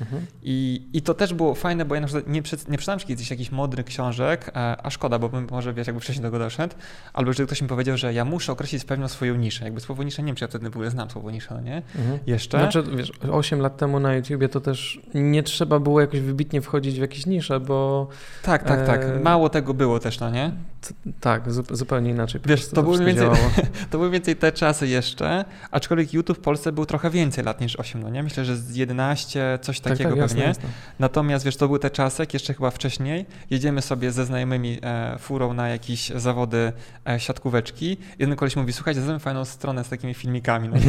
Mhm. I, I to też było fajne, bo ja na przykład nie, nie czytałem kiedyś jakichś modrych książek, e, a szkoda, bo bym może wiesz, jakby wcześniej do tego doszedł, albo że ktoś mi powiedział, że ja muszę określić pewną swoją niszę. Jakby słowo nisza, nie wiem, czy ja wtedy w ogóle znam słowo nisza, no nie? Mhm. Jeszcze. Znaczy, wiesz, 8 lat temu na YouTubie to też nie trzeba było jakoś wybitnie wchodzić w jakieś nisze, bo... Tak, tak, tak. E, Mało tego było też, no nie? tak, zupełnie inaczej. Wiesz, to były, więcej, to były więcej te czasy jeszcze, aczkolwiek YouTube w Polsce był trochę więcej lat niż 8, no nie? Myślę, że z 11, coś tak, takiego tak, pewnie. Jasne, jasne. Natomiast wiesz, to były te czasy, jeszcze chyba wcześniej, jedziemy sobie ze znajomymi e, furą na jakieś zawody e, siatkóweczki. Jeden koleś mówi, słuchajcie, zrobimy fajną stronę z takimi filmikami, no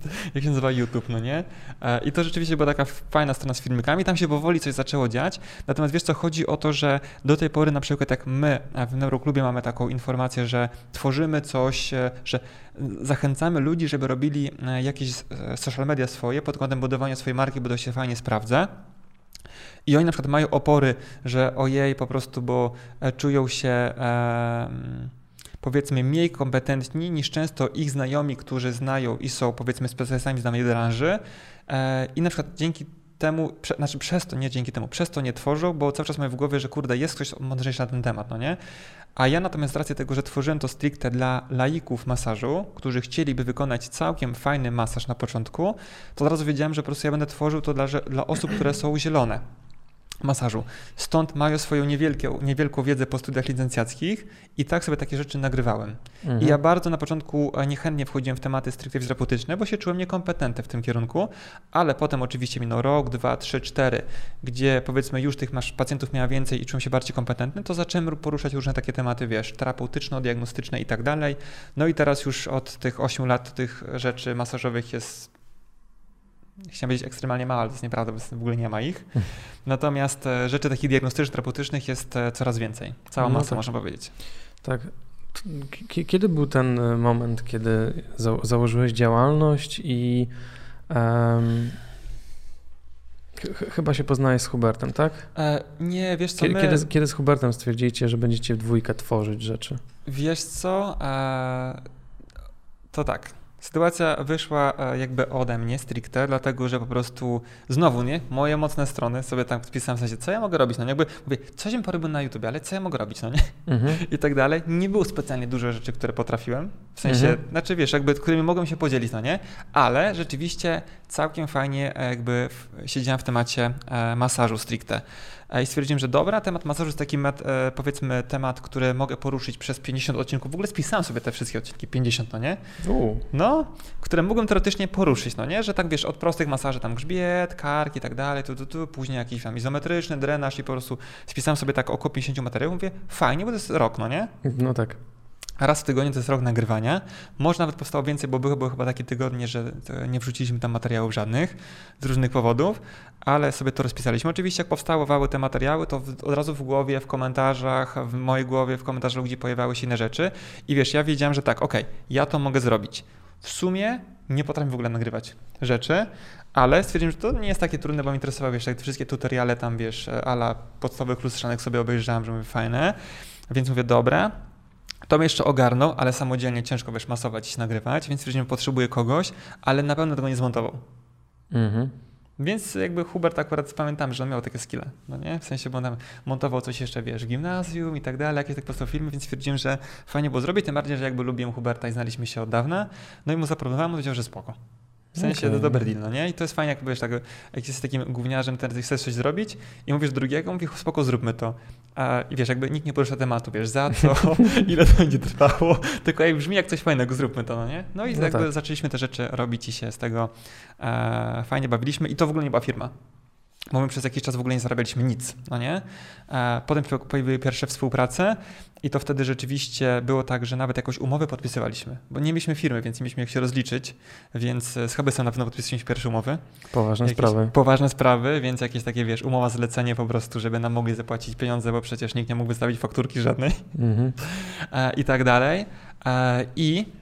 jak się nazywa YouTube, no nie? E, I to rzeczywiście była taka fajna strona z filmikami, tam się powoli coś zaczęło dziać, natomiast wiesz co, chodzi o to, że do tej pory na przykład jak my w Neuroklubie mamy taką informację, że tworzymy coś, e, że zachęcamy ludzi, żeby robili e, jakieś e, social media swoje pod kątem budowania swojej marki, bo to się fajnie sprawdza. I oni na przykład mają opory, że ojej, po prostu, bo czują się e, powiedzmy mniej kompetentni niż często ich znajomi, którzy znają i są powiedzmy specjalistami z danej branży. E, I na przykład dzięki temu, prze, znaczy przez to, nie dzięki temu, przez to nie tworzą, bo cały czas mają w głowie, że kurde, jest ktoś mądrzejszy na ten temat, no nie? A ja natomiast z racji tego, że tworzyłem to stricte dla laików masażu, którzy chcieliby wykonać całkiem fajny masaż na początku, to od razu wiedziałem, że po prostu ja będę tworzył to dla, dla osób, które są zielone masażu. Stąd mają swoją niewielką, niewielką wiedzę po studiach licencjackich i tak sobie takie rzeczy nagrywałem. Mhm. I ja bardzo na początku e, niechętnie wchodziłem w tematy stricte fizjoterapeutyczne, bo się czułem niekompetentny w tym kierunku, ale potem oczywiście minął rok, dwa, trzy, cztery, gdzie powiedzmy już tych masz pacjentów miała więcej i czułem się bardziej kompetentny, to zacząłem poruszać różne takie tematy, wiesz, terapeutyczno-diagnostyczne i tak dalej. No i teraz już od tych 8 lat tych rzeczy masażowych jest chciałem powiedzieć ekstremalnie mało, ale to jest nieprawda, bo w ogóle nie ma ich. Natomiast e, rzeczy takich diagnostycznych, terapeutycznych jest e, coraz więcej. Cała no masa, tak. można powiedzieć. Tak. Kiedy był ten e, moment, kiedy za założyłeś działalność i Um, chyba się poznajesz z Hubertem, tak? E, nie, wiesz co, kiedy, my... kiedy, kiedy z Hubertem stwierdziliście, że będziecie w dwójkę tworzyć rzeczy? Wiesz co, e, to tak. Sytuacja wyszła e, jakby ode mnie stricte, dlatego że po prostu znowu, nie? Moje mocne strony sobie tam wpisałem w sensie, co ja mogę robić, no nie? Jakby mówię, coś bym porobił na YouTube, ale co ja mogę robić, no nie? Mhm. I tak dalej. Nie było specjalnie dużo rzeczy, które potrafiłem, w sensie, mhm. znaczy wiesz, jakby, którymi mogłem się podzielić, no nie? Ale rzeczywiście całkiem fajnie e, jakby siedziałem w temacie e, masażu stricte i stwierdziłem, że dobra, temat masażu jest taki e, powiedzmy temat, który mogę poruszyć przez 50 odcinków. W ogóle spisałem sobie te wszystkie odcinki, 50, no nie? U. No, które mógłbym teoretycznie poruszyć, no nie? Że tak wiesz, od prostych masaży tam grzbiet, kark i tak dalej, tu, tu, tu, później jakiś tam izometryczny, drenaż i po prostu spisałem sobie tak około 50 materiałów, mówię, fajnie, bo to jest rok, no nie? No tak raz w tygodniu to jest rok nagrywania. Może nawet powstało więcej, bo były, były chyba takie tygodnie, że nie wrzuciliśmy tam materiałów żadnych z różnych powodów, ale sobie to rozpisaliśmy. Oczywiście jak powstawały te materiały, to od razu w głowie, w komentarzach, w mojej głowie, w komentarzach ludzi pojawiały się inne rzeczy i wiesz, ja wiedziałem, że tak, okay, ja to mogę zrobić. W sumie nie potrafię w ogóle nagrywać rzeczy, ale stwierdziłem, że to nie jest takie trudne, bo mnie interesowały, wiesz, wszystkie tutoriale tam, wiesz, ala podstawowych lustrzanek sobie obejrzałem, że mówię, fajne, więc mówię, dobra, to mnie jeszcze ogarnął, ale samodzielnie ciężko wiesz masować i nagrywać, więc stwierdziłem, potrzebuję kogoś, ale na pewno tego nie zmontował. Mhm. Więc jakby Hubert akurat pamiętam, że on miał takie skille, no nie? W sensie, bo on tam montował coś jeszcze, wiesz, gimnazjum i tak dalej, jakieś tak po prostu filmy, więc stwierdziłem, że fajnie było zrobić, tym bardziej, że jakby lubiłem Huberta i znaliśmy się od dawna. No i mu zaproponowałem, on powiedział, że spoko. W sensie okay. to dobry deal, no nie? I to jest fajnie, jak wiesz, tak, jak jesteś takim gówniarzem, ten chcesz coś zrobić i mówisz drugiego, mówisz, spoko, zróbmy to. A, wiesz, jakby nikt nie porusza tematu, wiesz, za co, ile to będzie trwało, tylko jak brzmi jak coś fajnego, zróbmy to, no nie? No i no jakby tak. zaczęliśmy te rzeczy robić i się z tego e, fajnie bawiliśmy i to w ogóle nie była firma bo my przez jakiś czas w ogóle nie zarabialiśmy nic, no nie? E, potem pojawiły pierwsze współprace i to wtedy rzeczywiście było tak, że nawet jakąś umowę podpisywaliśmy, bo nie mieliśmy firmy, więc nie mieliśmy jak się rozliczyć, więc z Hubesem na pewno podpisaliśmy pierwsze umowy. Poważne jakieś sprawy. Poważne sprawy, więc jakieś takie, wiesz, umowa zlecenie po prostu, żeby nam mogli zapłacić pieniądze, bo przecież nikt nie mógł wystawić fakturki żadnej mhm. E, i tak dalej. E, I E,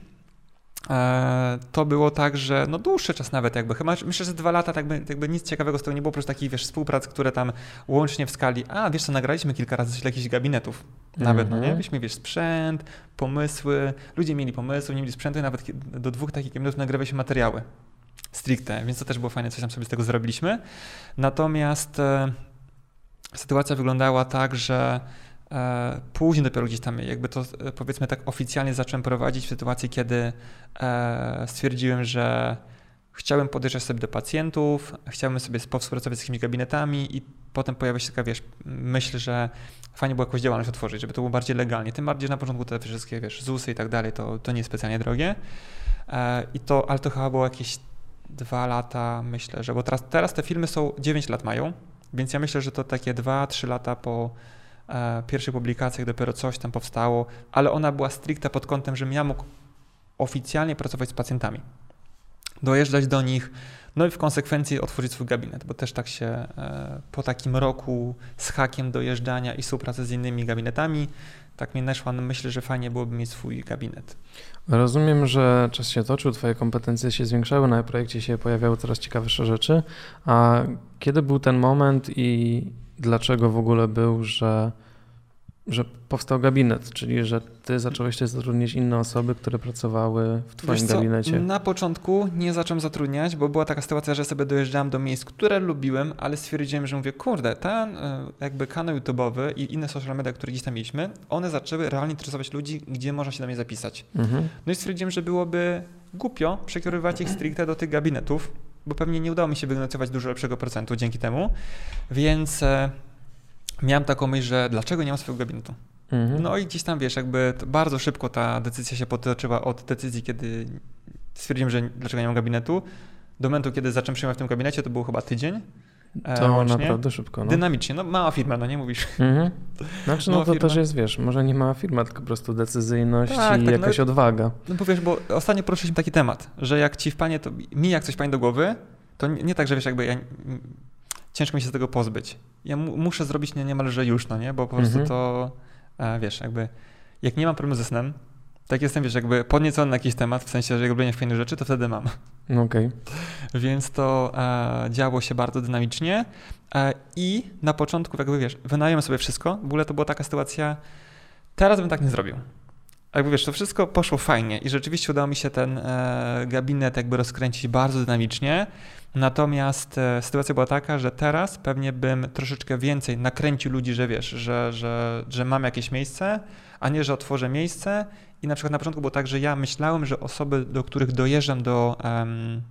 to było tak, że no dłuższy czas nawet jakby, chyba myślę, że dwa lata tak jakby, jakby nic ciekawego z tego nie było, oprócz takich wiesz, współprac, które tam łącznie w skali, a wiesz co, nagraliśmy kilka razy jakichś gabinetów, nawet, mm -hmm. no nie, mhm. wiesz, sprzęt, pomysły, ludzie mieli pomysły, nie mieli sprzętu i nawet do dwóch takich gabinetów nagrywaliśmy materiały stricte, więc to też było fajne, coś tam sobie z tego zrobiliśmy. Natomiast e, sytuacja wyglądała tak, że E, później dopiero gdzieś tam jakby to e, powiedzmy tak oficjalnie zacząłem prowadzić w sytuacji, kiedy e, stwierdziłem, że chciałem podejrzeć sobie do pacjentów, chciałem sobie współpracować z jakimiś gabinetami i potem pojawia się taka, wiesz, myśl, że fajnie było jakąś działalność otworzyć, żeby to było bardziej legalnie. Tym bardziej, że na początku te wszystkie, wiesz, ZUSy i tak dalej, to, to nie jest specjalnie drogie. I to, ale to chyba było jakieś dwa lata, myślę, że, bo teraz, teraz te filmy są 9 lat mają, więc ja myślę, że to takie 2-3 lata po e, pierwszych publikacjach dopiero coś tam powstało, ale ona była stricte pod kątem, żebym ja mógł oficjalnie pracować z pacjentami. Dojeżdżać do nich, no i w konsekwencji otworzyć swój gabinet, bo też tak się e, po takim roku z hakiem dojeżdżania i współpracy z innymi gabinetami, tak mi naszła myśl, że fajnie byłoby mieć swój gabinet. Rozumiem, że czas się toczył, Twoje kompetencje się zwiększały, na projekcie się pojawiały coraz ciekawsze rzeczy. A kiedy był ten moment i dlaczego w ogóle był, że że powstał gabinet, czyli że ty zacząłeś też zatrudniać inne osoby, które pracowały w twoim Wiesz gabinecie. Na początku nie zacząłem zatrudniać, bo była taka sytuacja, że sobie dojeżdżałem do miejsc, które lubiłem, ale stwierdziłem, że mówię, kurde, ten e, jakby kanał YouTube'owy i inne social media, które gdzieś tam mieliśmy, one zaczęły realnie interesować ludzi, gdzie można się do mnie zapisać. Mhm. No i stwierdziłem, że byłoby głupio przekierowywać ich stricte do tych gabinetów, bo pewnie nie udało mi się wynegocjować dużo lepszego procentu dzięki temu, więc e, miałem taką myśl, że dlaczego nie mam swojego gabinetu? Mhm. No i gdzieś tam, wiesz, jakby bardzo szybko ta decyzja się potoczyła od decyzji, kiedy stwierdziłem, że dlaczego nie mam gabinetu, do momentu, kiedy zacząłem przyjmować w tym gabinecie, to był chyba tydzień. E, to łącznie. naprawdę szybko. No. Dynamicznie, no mała firma, no nie mówisz. Mhm. Znaczy, no to firma. też jest, wiesz, może nie mała firma, tylko po prostu decyzyjność tak, i tak, jakaś no, odwaga. No bo wiesz, bo ostatnio poruszyliśmy taki temat, że jak ci wpanie, to mi jak coś pani do głowy, to nie, nie tak, że wiesz, jakby ja ciężko mi się z tego pozbyć. Ja mu, muszę zrobić nie, niemalże już, no nie? Bo po prostu mhm. to, e, wiesz, jakby jak nie mam problemu ze snem, tak jestem, wiesz, jakby podniecony na jakiś temat, w sensie, że robienie fajnych rzeczy, to wtedy mam. No okej. Okay. więc to e, działo się bardzo dynamicznie e, i na początku jakby wiesz, wynająłem sobie wszystko, w ogóle to była taka sytuacja, teraz bym tak nie zrobił. Jakby wiesz, to wszystko poszło fajnie i rzeczywiście udało mi się ten e, gabinet jakby rozkręcić bardzo dynamicznie, natomiast e, sytuacja była taka, że teraz pewnie bym troszeczkę więcej nakręcił ludzi, że wiesz, że, że, że mam jakieś miejsce, a nie, że otworzę miejsce i na przykład na początku było tak, że ja myślałem, że osoby, do których dojeżdżam do, um,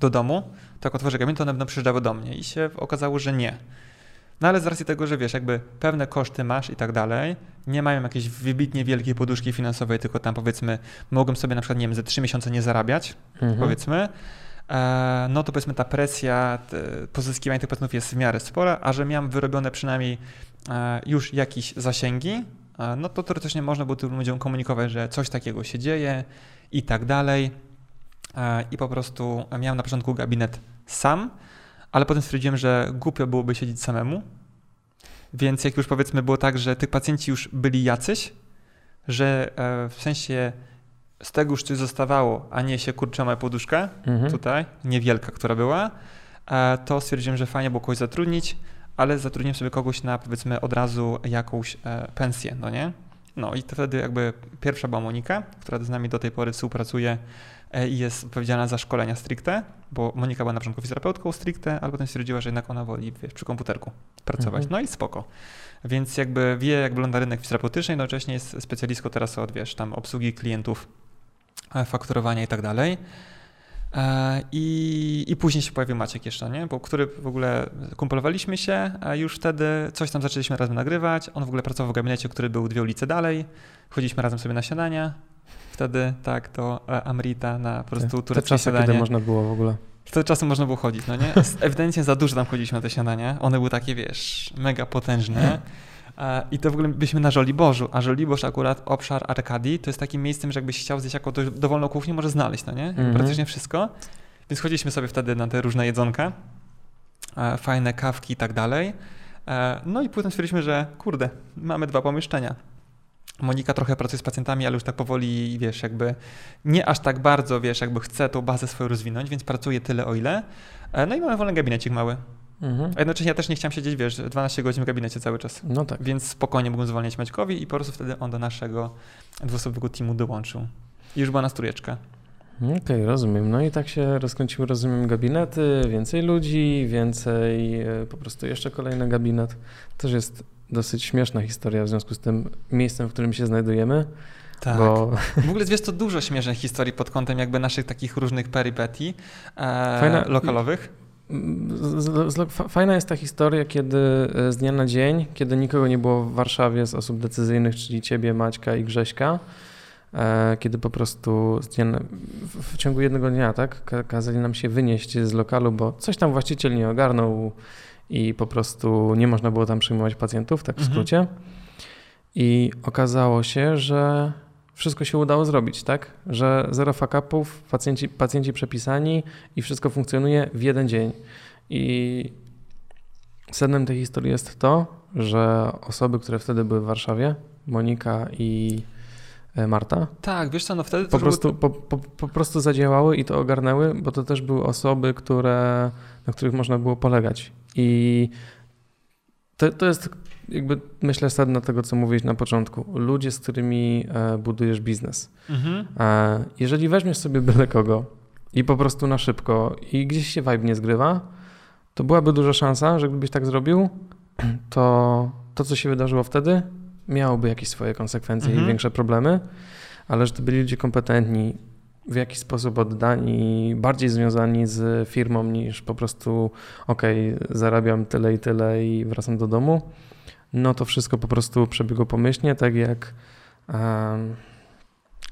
do domu, to jak otworzę gabinet, to one będą przyjeżdżały do mnie i się okazało, że nie. No ale z racji tego, że wiesz, jakby pewne koszty masz i tak dalej, nie mają jakiejś wybitnie wielkiej poduszki finansowej, tylko tam powiedzmy mogłem sobie na przykład, nie wiem, ze trzy miesiące nie zarabiać, mhm. powiedzmy, e, no to powiedzmy ta presja pozyskiwania tych płatności jest w miarę spora, a że miałem wyrobione przynajmniej e, już jakieś zasięgi, no to teoretycznie można było tym ludziom komunikować, że coś takiego się dzieje i tak dalej. I po prostu miałem na początku gabinet sam, ale potem stwierdziłem, że głupio byłoby siedzieć samemu. Więc jak już powiedzmy było tak, że tych pacjenci już byli jacyś, że e, w sensie z tego już coś zostawało, a nie się kurczę moja poduszka mhm. tutaj, niewielka, która była, e, to stwierdziłem, że fajnie było kogoś zatrudnić, ale zatrudniłem sobie kogoś na powiedzmy od razu jakąś e, pensję, no nie? No i to wtedy jakby pierwsza była Monika, która z nami do tej pory współpracuje E, i jest odpowiedzialna za szkolenia stricte, bo Monika była na początku fizjoterapeutką stricte, ale potem stwierdziła, że jednak ona woli wiesz, przy komputerku pracować. Mhm. No i spoko. Więc jakby wie, jak wygląda rynek fizjoterapeutyczny, jednocześnie jest specjalistką teraz od, wiesz, tam obsługi klientów, e, fakturowania i tak dalej. E, I, I później się pojawił Maciek jeszcze, nie? Bo który w ogóle kumpelowaliśmy się, a już wtedy coś tam zaczęliśmy razem nagrywać. On w ogóle pracował w gabinecie, który był dwie ulice dalej. Chodziliśmy razem sobie na śniadania wtedy, tak, to e, Amrita na po prostu tureckie te czasy, śniadanie. kiedy można było w ogóle. Wtedy czasem można było chodzić, no nie? Ewidentnie za dużo tam chodziliśmy na te śniadania. One były takie, wiesz, mega potężne. E, I to w ogóle byliśmy na Żoliborzu, a Żoliborz akurat obszar Arkadii to jest takim miejscem, że jakbyś chciał zjeść jako dowolną kuchnię, może znaleźć, no nie? -hmm. Praktycznie wszystko. Więc chodziliśmy sobie wtedy na te różne jedzonka, e, fajne kawki i tak dalej. No i potem stwierdziliśmy, że kurde, mamy dwa pomieszczenia Monika trochę pracuje z pacjentami, ale już tak powoli, wiesz, jakby nie aż tak bardzo, wiesz, jakby chce tą bazę swoją rozwinąć, więc pracuje tyle o ile. E, no i mamy wolny gabinecik mały. Mhm. A jednocześnie ja też nie chciałem siedzieć, wiesz, 12 godzin w gabinecie cały czas. No tak. Więc spokojnie mógłbym zwolnić Maćkowi i po prostu wtedy on do naszego dwuosobowego teamu dołączył. I już była nas trójeczka. Okej, okay, rozumiem. No i tak się rozkręciły, rozumiem, gabinety, więcej ludzi, więcej, e, po prostu jeszcze kolejny gabinet. Też jest dosyć śmieszna historia w związku z tym miejscem, w którym się znajdujemy. Tak. Bo... W ogóle wiesz, to dużo śmiesznych historii pod kątem jakby naszych takich różnych peripetii e, Fajna... lokalowych. Fajna jest ta historia, kiedy e, z dnia na dzień, kiedy nikogo nie było w Warszawie z osób decyzyjnych, czyli ciebie, Maćka i Grześka, e, kiedy po prostu w ciągu jednego dnia, tak, kazali nam się wynieść z lokalu, bo coś tam właściciel nie ogarnął, i po prostu nie można było tam przyjmować pacjentów, tak w mhm. skrócie. I okazało się, że wszystko się udało zrobić, tak? Że zero fuck-upów, pacjenci, pacjenci przepisani i wszystko funkcjonuje w jeden dzień. I sednem tej historii jest to, że osoby, które wtedy były w Warszawie, Monika i e, Marta. Tak, wiesz co, no wtedy po prostu, po, po, po, prostu zadziałały i to ogarnęły, bo to też były osoby, które, na których można było polegać. I to, to jest jakby myślę sedno tego, co mówiłeś na początku. Ludzie, z którymi e, budujesz biznes. Mhm. E, jeżeli weźmiesz sobie byle kogo i po prostu na szybko i gdzieś się vibe nie zgrywa, to byłaby duża szansa, że gdybyś tak zrobił, to to, co się wydarzyło wtedy, miałoby jakieś swoje konsekwencje mhm. i większe problemy, ale że to byli ludzie kompetentni, w jakiś sposób oddani, bardziej związani z firmą niż po prostu ok, zarabiam tyle i tyle i wracam do domu, no to wszystko po prostu przebiegło pomyślnie, tak jak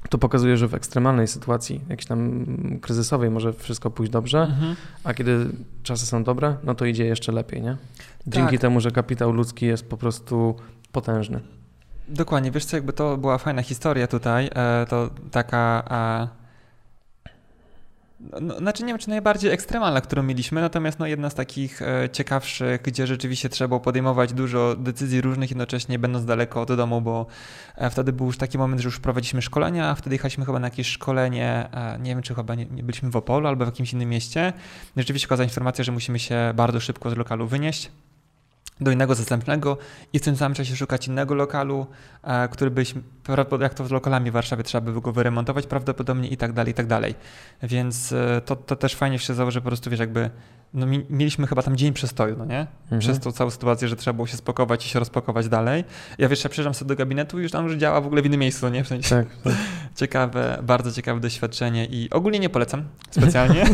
to pokazuje, że w ekstremalnej sytuacji, jakiejś tam kryzysowej może wszystko pójść dobrze, mhm. a kiedy czasy są dobre, no to idzie jeszcze lepiej, nie? Dzięki tak. temu, że kapitał ludzki jest po prostu potężny. Dokładnie, wiesz co, jakby to była fajna historia tutaj, e, to taka no, znaczy nie wiem, czy najbardziej ekstremalna, którą mieliśmy, natomiast no, jedna z takich e, ciekawszych, gdzie rzeczywiście trzeba było podejmować dużo decyzji różnych, jednocześnie będąc daleko od domu, bo e, wtedy był już taki moment, że już prowadziliśmy szkolenia, a wtedy jechaliśmy chyba na jakieś szkolenie, e, nie wiem, czy chyba nie, nie byliśmy w Opolu albo w jakimś innym mieście. Rzeczywiście okazała informacja, że musimy się bardzo szybko z lokalu wynieść do innego zastępnego i w tym samym czasie szukać innego lokalu, e, który byśmy, jak to z lokalami w Warszawie, trzeba by go wyremontować prawdopodobnie i tak dalej, i tak dalej. Więc e, to, to też fajnie się założy, że po prostu wiesz, jakby no, mieliśmy chyba tam dzień przestoju, no nie? Mhm. Przez tą całą sytuację, że trzeba było się spakować i się rozpakować dalej. Ja wiesz, ja przyjeżdżam sobie do gabinetu i już tam już działa w ogóle w innym miejscu, nie? W sensie tak, tak. ciekawe, bardzo ciekawe doświadczenie i ogólnie nie polecam specjalnie,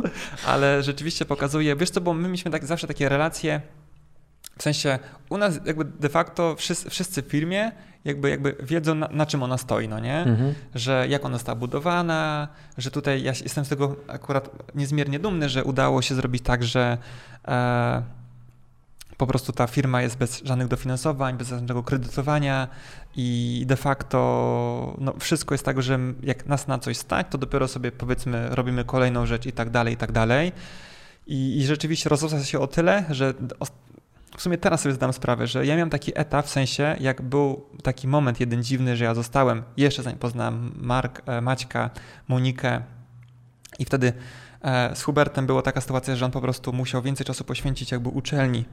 ale rzeczywiście pokazuje, wiesz co, bo my mieliśmy tak, zawsze takie relacje w sensie u nas jakby de facto wszyscy, wszyscy w firmie jakby, jakby wiedzą na, na czym ona stoi, no nie? Mhm. Że jak ona została budowana, że tutaj ja jestem z tego akurat niezmiernie dumny, że udało się zrobić tak, że e, po prostu ta firma jest bez żadnych dofinansowań, bez żadnego kredytowania i de facto no, wszystko jest tak, że jak nas na coś stać, to dopiero sobie powiedzmy robimy kolejną rzecz i tak dalej, i tak dalej. I, i rzeczywiście rozrosła się o tyle, że w sumie teraz sobie zdam sprawę, że ja miałem taki etap, w sensie jak był taki moment jeden dziwny, że ja zostałem, jeszcze zanim poznałem Mark, e, Maćka, Monikę i wtedy e, z Hubertem była taka sytuacja, że on po prostu musiał więcej czasu poświęcić jakby uczelni,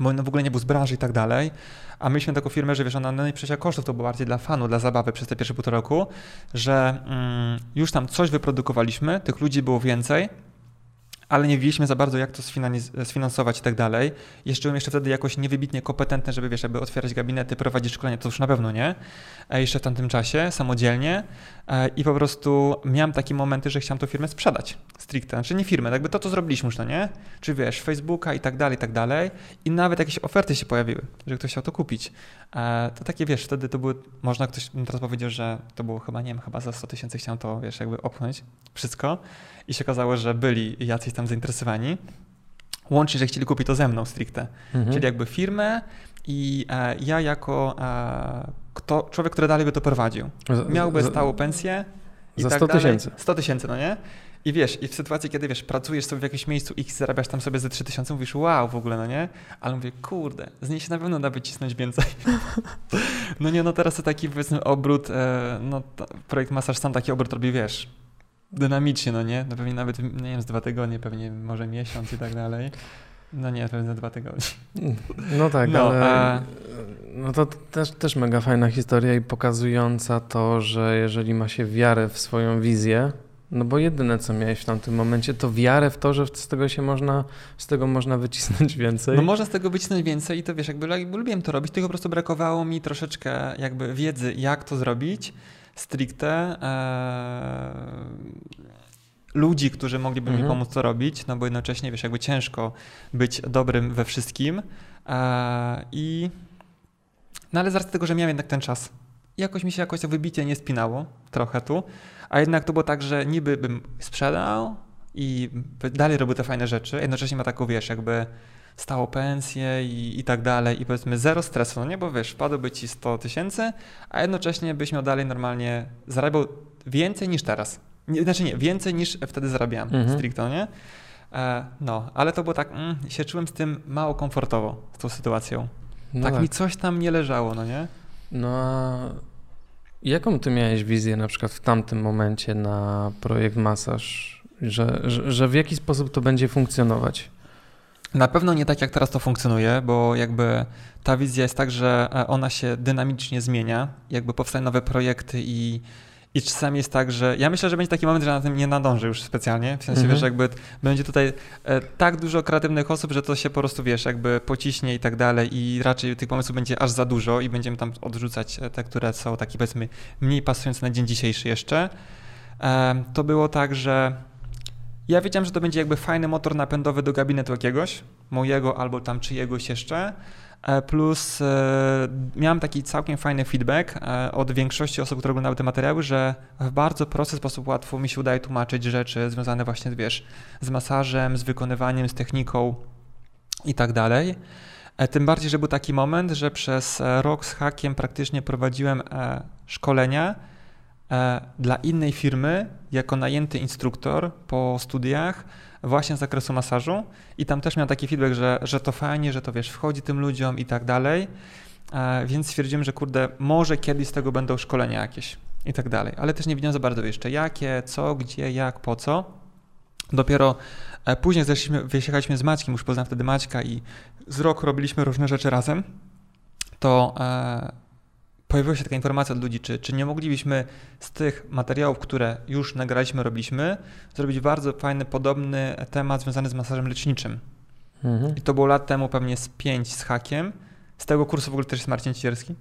bo on w ogóle nie był z branży i tak dalej, a myśmy taką firmę, że wiesz, ona no i kosztów to było bardziej dla fanu, dla zabawy przez te pierwsze półtora roku, że mm, już tam coś wyprodukowaliśmy, tych ludzi było więcej, ale nie wiedzieliśmy za bardzo, jak to sfinansować i tak dalej. Jeszcze byłem jeszcze wtedy jakoś niewybitnie kompetentny, żeby wiesz, aby otwierać gabinety, prowadzić szkolenia, to już na pewno nie. E, jeszcze w tamtym czasie, samodzielnie. E, I po prostu miałem takie momenty, że chciałem tą firmę sprzedać stricte. Znaczy nie firmę, jakby to, co zrobiliśmy już, no nie? Czy wiesz, Facebooka i tak dalej, i tak dalej. I nawet jakieś oferty się pojawiły, że ktoś chciał to kupić. E, to takie, wiesz, wtedy to były, można ktoś teraz powiedział, że to było chyba, nie wiem, chyba za 100 tysięcy chciałem to, wiesz, jakby opchnąć wszystko. I się okazało, że byli jacyś tam zainteresowani. Łącznie, że chcieli kupić to ze mną stricte. Mhm. Czyli jakby firmę i e, ja jako e, kto, człowiek, który dalej by to prowadził. Miałby stałą pensję. I za tak 100 tysięcy. 100 tysięcy, no nie? I wiesz, i w sytuacji, kiedy wiesz, pracujesz sobie w jakimś miejscu X, zarabiasz tam sobie ze 3000, mówisz wow w ogóle, no nie? Ale mówię, kurde, z niej się na pewno da wycisnąć więcej. no nie, no teraz to taki powiedzmy obrót, e, no projekt Masaż sam taki obrót robi, wiesz, dynamicznie, no nie? No pewnie nawet, nie wiem, z dwa tygodnie, pewnie może miesiąc i tak dalej. No nie, pewnie za dwa tygodnie. No tak, no, ale a... no to też, też mega fajna historia i pokazująca to, że jeżeli ma się wiarę w swoją wizję, no bo jedyne, co miałeś w tamtym momencie, to wiarę w to, że z tego się można, z tego można wycisnąć więcej. No można z tego wycisnąć więcej i to wiesz, jakby, jakby lubiłem to robić, tylko po prostu brakowało mi troszeczkę jakby wiedzy, jak to zrobić stricte. Eee ludzi, którzy mogliby mhm. mi pomóc to robić, no bo jednocześnie, wiesz, jakby ciężko być dobrym we wszystkim. E, I no ale z racji tego, że miałem jednak ten czas, jakoś mi się jakoś to wybicie nie spinało, trochę tu, a jednak to było tak, że niby bym sprzedał i dalej robił te fajne rzeczy, jednocześnie ma taką, wiesz, jakby stałą pensję i, i tak dalej i powiedzmy zero stresu, no nie, bo wiesz, wpadłoby ci 100 tysięcy, a jednocześnie byś miał dalej normalnie zarabiał więcej niż teraz. Nie, znaczy nie, więcej niż wtedy zarabiałem mhm. stricto, nie? E, no, ale to było tak, mm, się czułem z tym mało komfortowo, z tą sytuacją. No tak, tak, mi coś tam nie leżało, no nie? No a jaką ty miałeś wizję na przykład w tamtym momencie na projekt masaż, że, że, że w jaki sposób to będzie funkcjonować? Na pewno nie tak, jak teraz to funkcjonuje, bo jakby ta wizja jest tak, że e, ona się dynamicznie zmienia, jakby powstają nowe projekty i i czasami jest tak, że ja myślę, że będzie taki moment, że na tym nie nadążę już specjalnie. W sensie, mhm. wiesz, jakby będzie tutaj e, tak dużo kreatywnych osób, że to się po prostu, wiesz, jakby pociśnie i tak dalej i raczej tych pomysłów będzie aż za dużo i będziemy tam odrzucać e, te, które są takie, powiedzmy, mniej pasujące na dzień dzisiejszy jeszcze. To było tak, że ja wiedziałem, że to będzie jakby fajny motor napędowy do gabinetu jakiegoś, mojego albo tam czyjegoś jeszcze, E, plus e, miałem taki całkiem fajny feedback e, od większości osób, które oglądały te materiały, że w bardzo prosty sposób łatwo mi się udaje tłumaczyć rzeczy związane właśnie, wiesz, z masażem, z wykonywaniem, z techniką i tak dalej. Tym bardziej, że był taki moment, że przez rok z hakiem praktycznie prowadziłem szkolenia dla innej firmy jako najęty instruktor po studiach właśnie z zakresu masażu. I tam też miał taki feedback, że, że to fajnie, że to wiesz, wchodzi tym ludziom i tak dalej, e, więc stwierdziłem, że kurde, może kiedyś z tego będą szkolenia jakieś i tak dalej, ale też nie wiedziałem za bardzo jeszcze jakie, co, gdzie, jak, po co. Dopiero e, później zeszliśmy, wyjechaliśmy z Maćkiem, już poznałem wtedy Maćka i z rok robiliśmy różne rzeczy razem, to e, pojawiła się taka informacja od ludzi, czy, czy nie moglibyśmy z tych materiałów, które już nagraliśmy, robiliśmy, zrobić bardzo fajny, podobny temat związany z masażem leczniczym. Mhm. I to było lat temu pewnie z pięć z hakiem. Z tego kursu w ogóle też jest Marcin Cierski.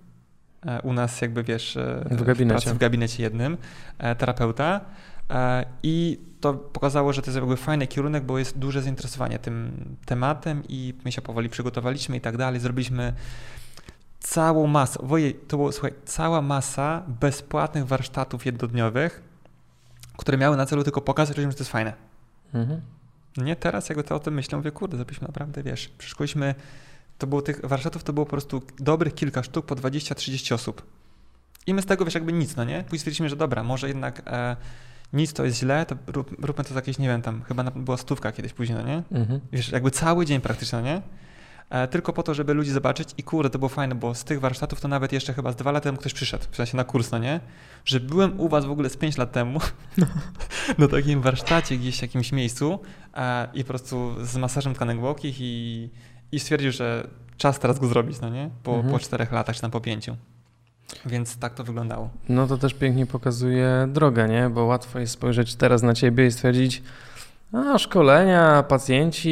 E, u nas jakby wiesz, e, w gabinecie, w, w gabinecie jednym, e, terapeuta. I to pokazało, że to jest jakby fajny kierunek, bo jest duże zainteresowanie tym tematem i my się powoli przygotowaliśmy i tak dalej. Zrobiliśmy całą masę, wojej, to było, słuchaj, cała masa bezpłatnych warsztatów jednodniowych, które miały na celu tylko pokazać ludziom, że to jest fajne. Mhm. Nie, teraz jakby to o tym myślę, mówię, kurde, zrobiliśmy naprawdę, wiesz, przeszkoliśmy, to było tych warsztatów, to było po prostu dobrych kilka sztuk po 20-30 osób. I my z tego, wiesz, jakby nic, no nie? Później stwierdziliśmy, że dobra, może jednak e, nic to jest źle, to rób, róbmy to jakieś, nie wiem, tam chyba była stówka kiedyś później, no nie? Mhm. Wiesz, jakby cały dzień praktycznie, no nie? E, tylko po to, żeby ludzi zobaczyć i kurde, to było fajne, bo z tych warsztatów to nawet jeszcze chyba z dwa lata temu ktoś przyszedł, w sensie na kurs, no nie? Że byłem u was w ogóle z pięć lat temu na takim warsztacie gdzieś w jakimś miejscu e, i po prostu z masażem tkanek głowkich i, i stwierdził, że czas teraz go zrobić, no nie? Po, mhm. po czterech latach, czy tam po pięciu. Więc tak to wyglądało. No to też pięknie pokazuje drogę, nie? Bo łatwo jest spojrzeć teraz na ciebie i stwierdzić, a, szkolenia, pacjenci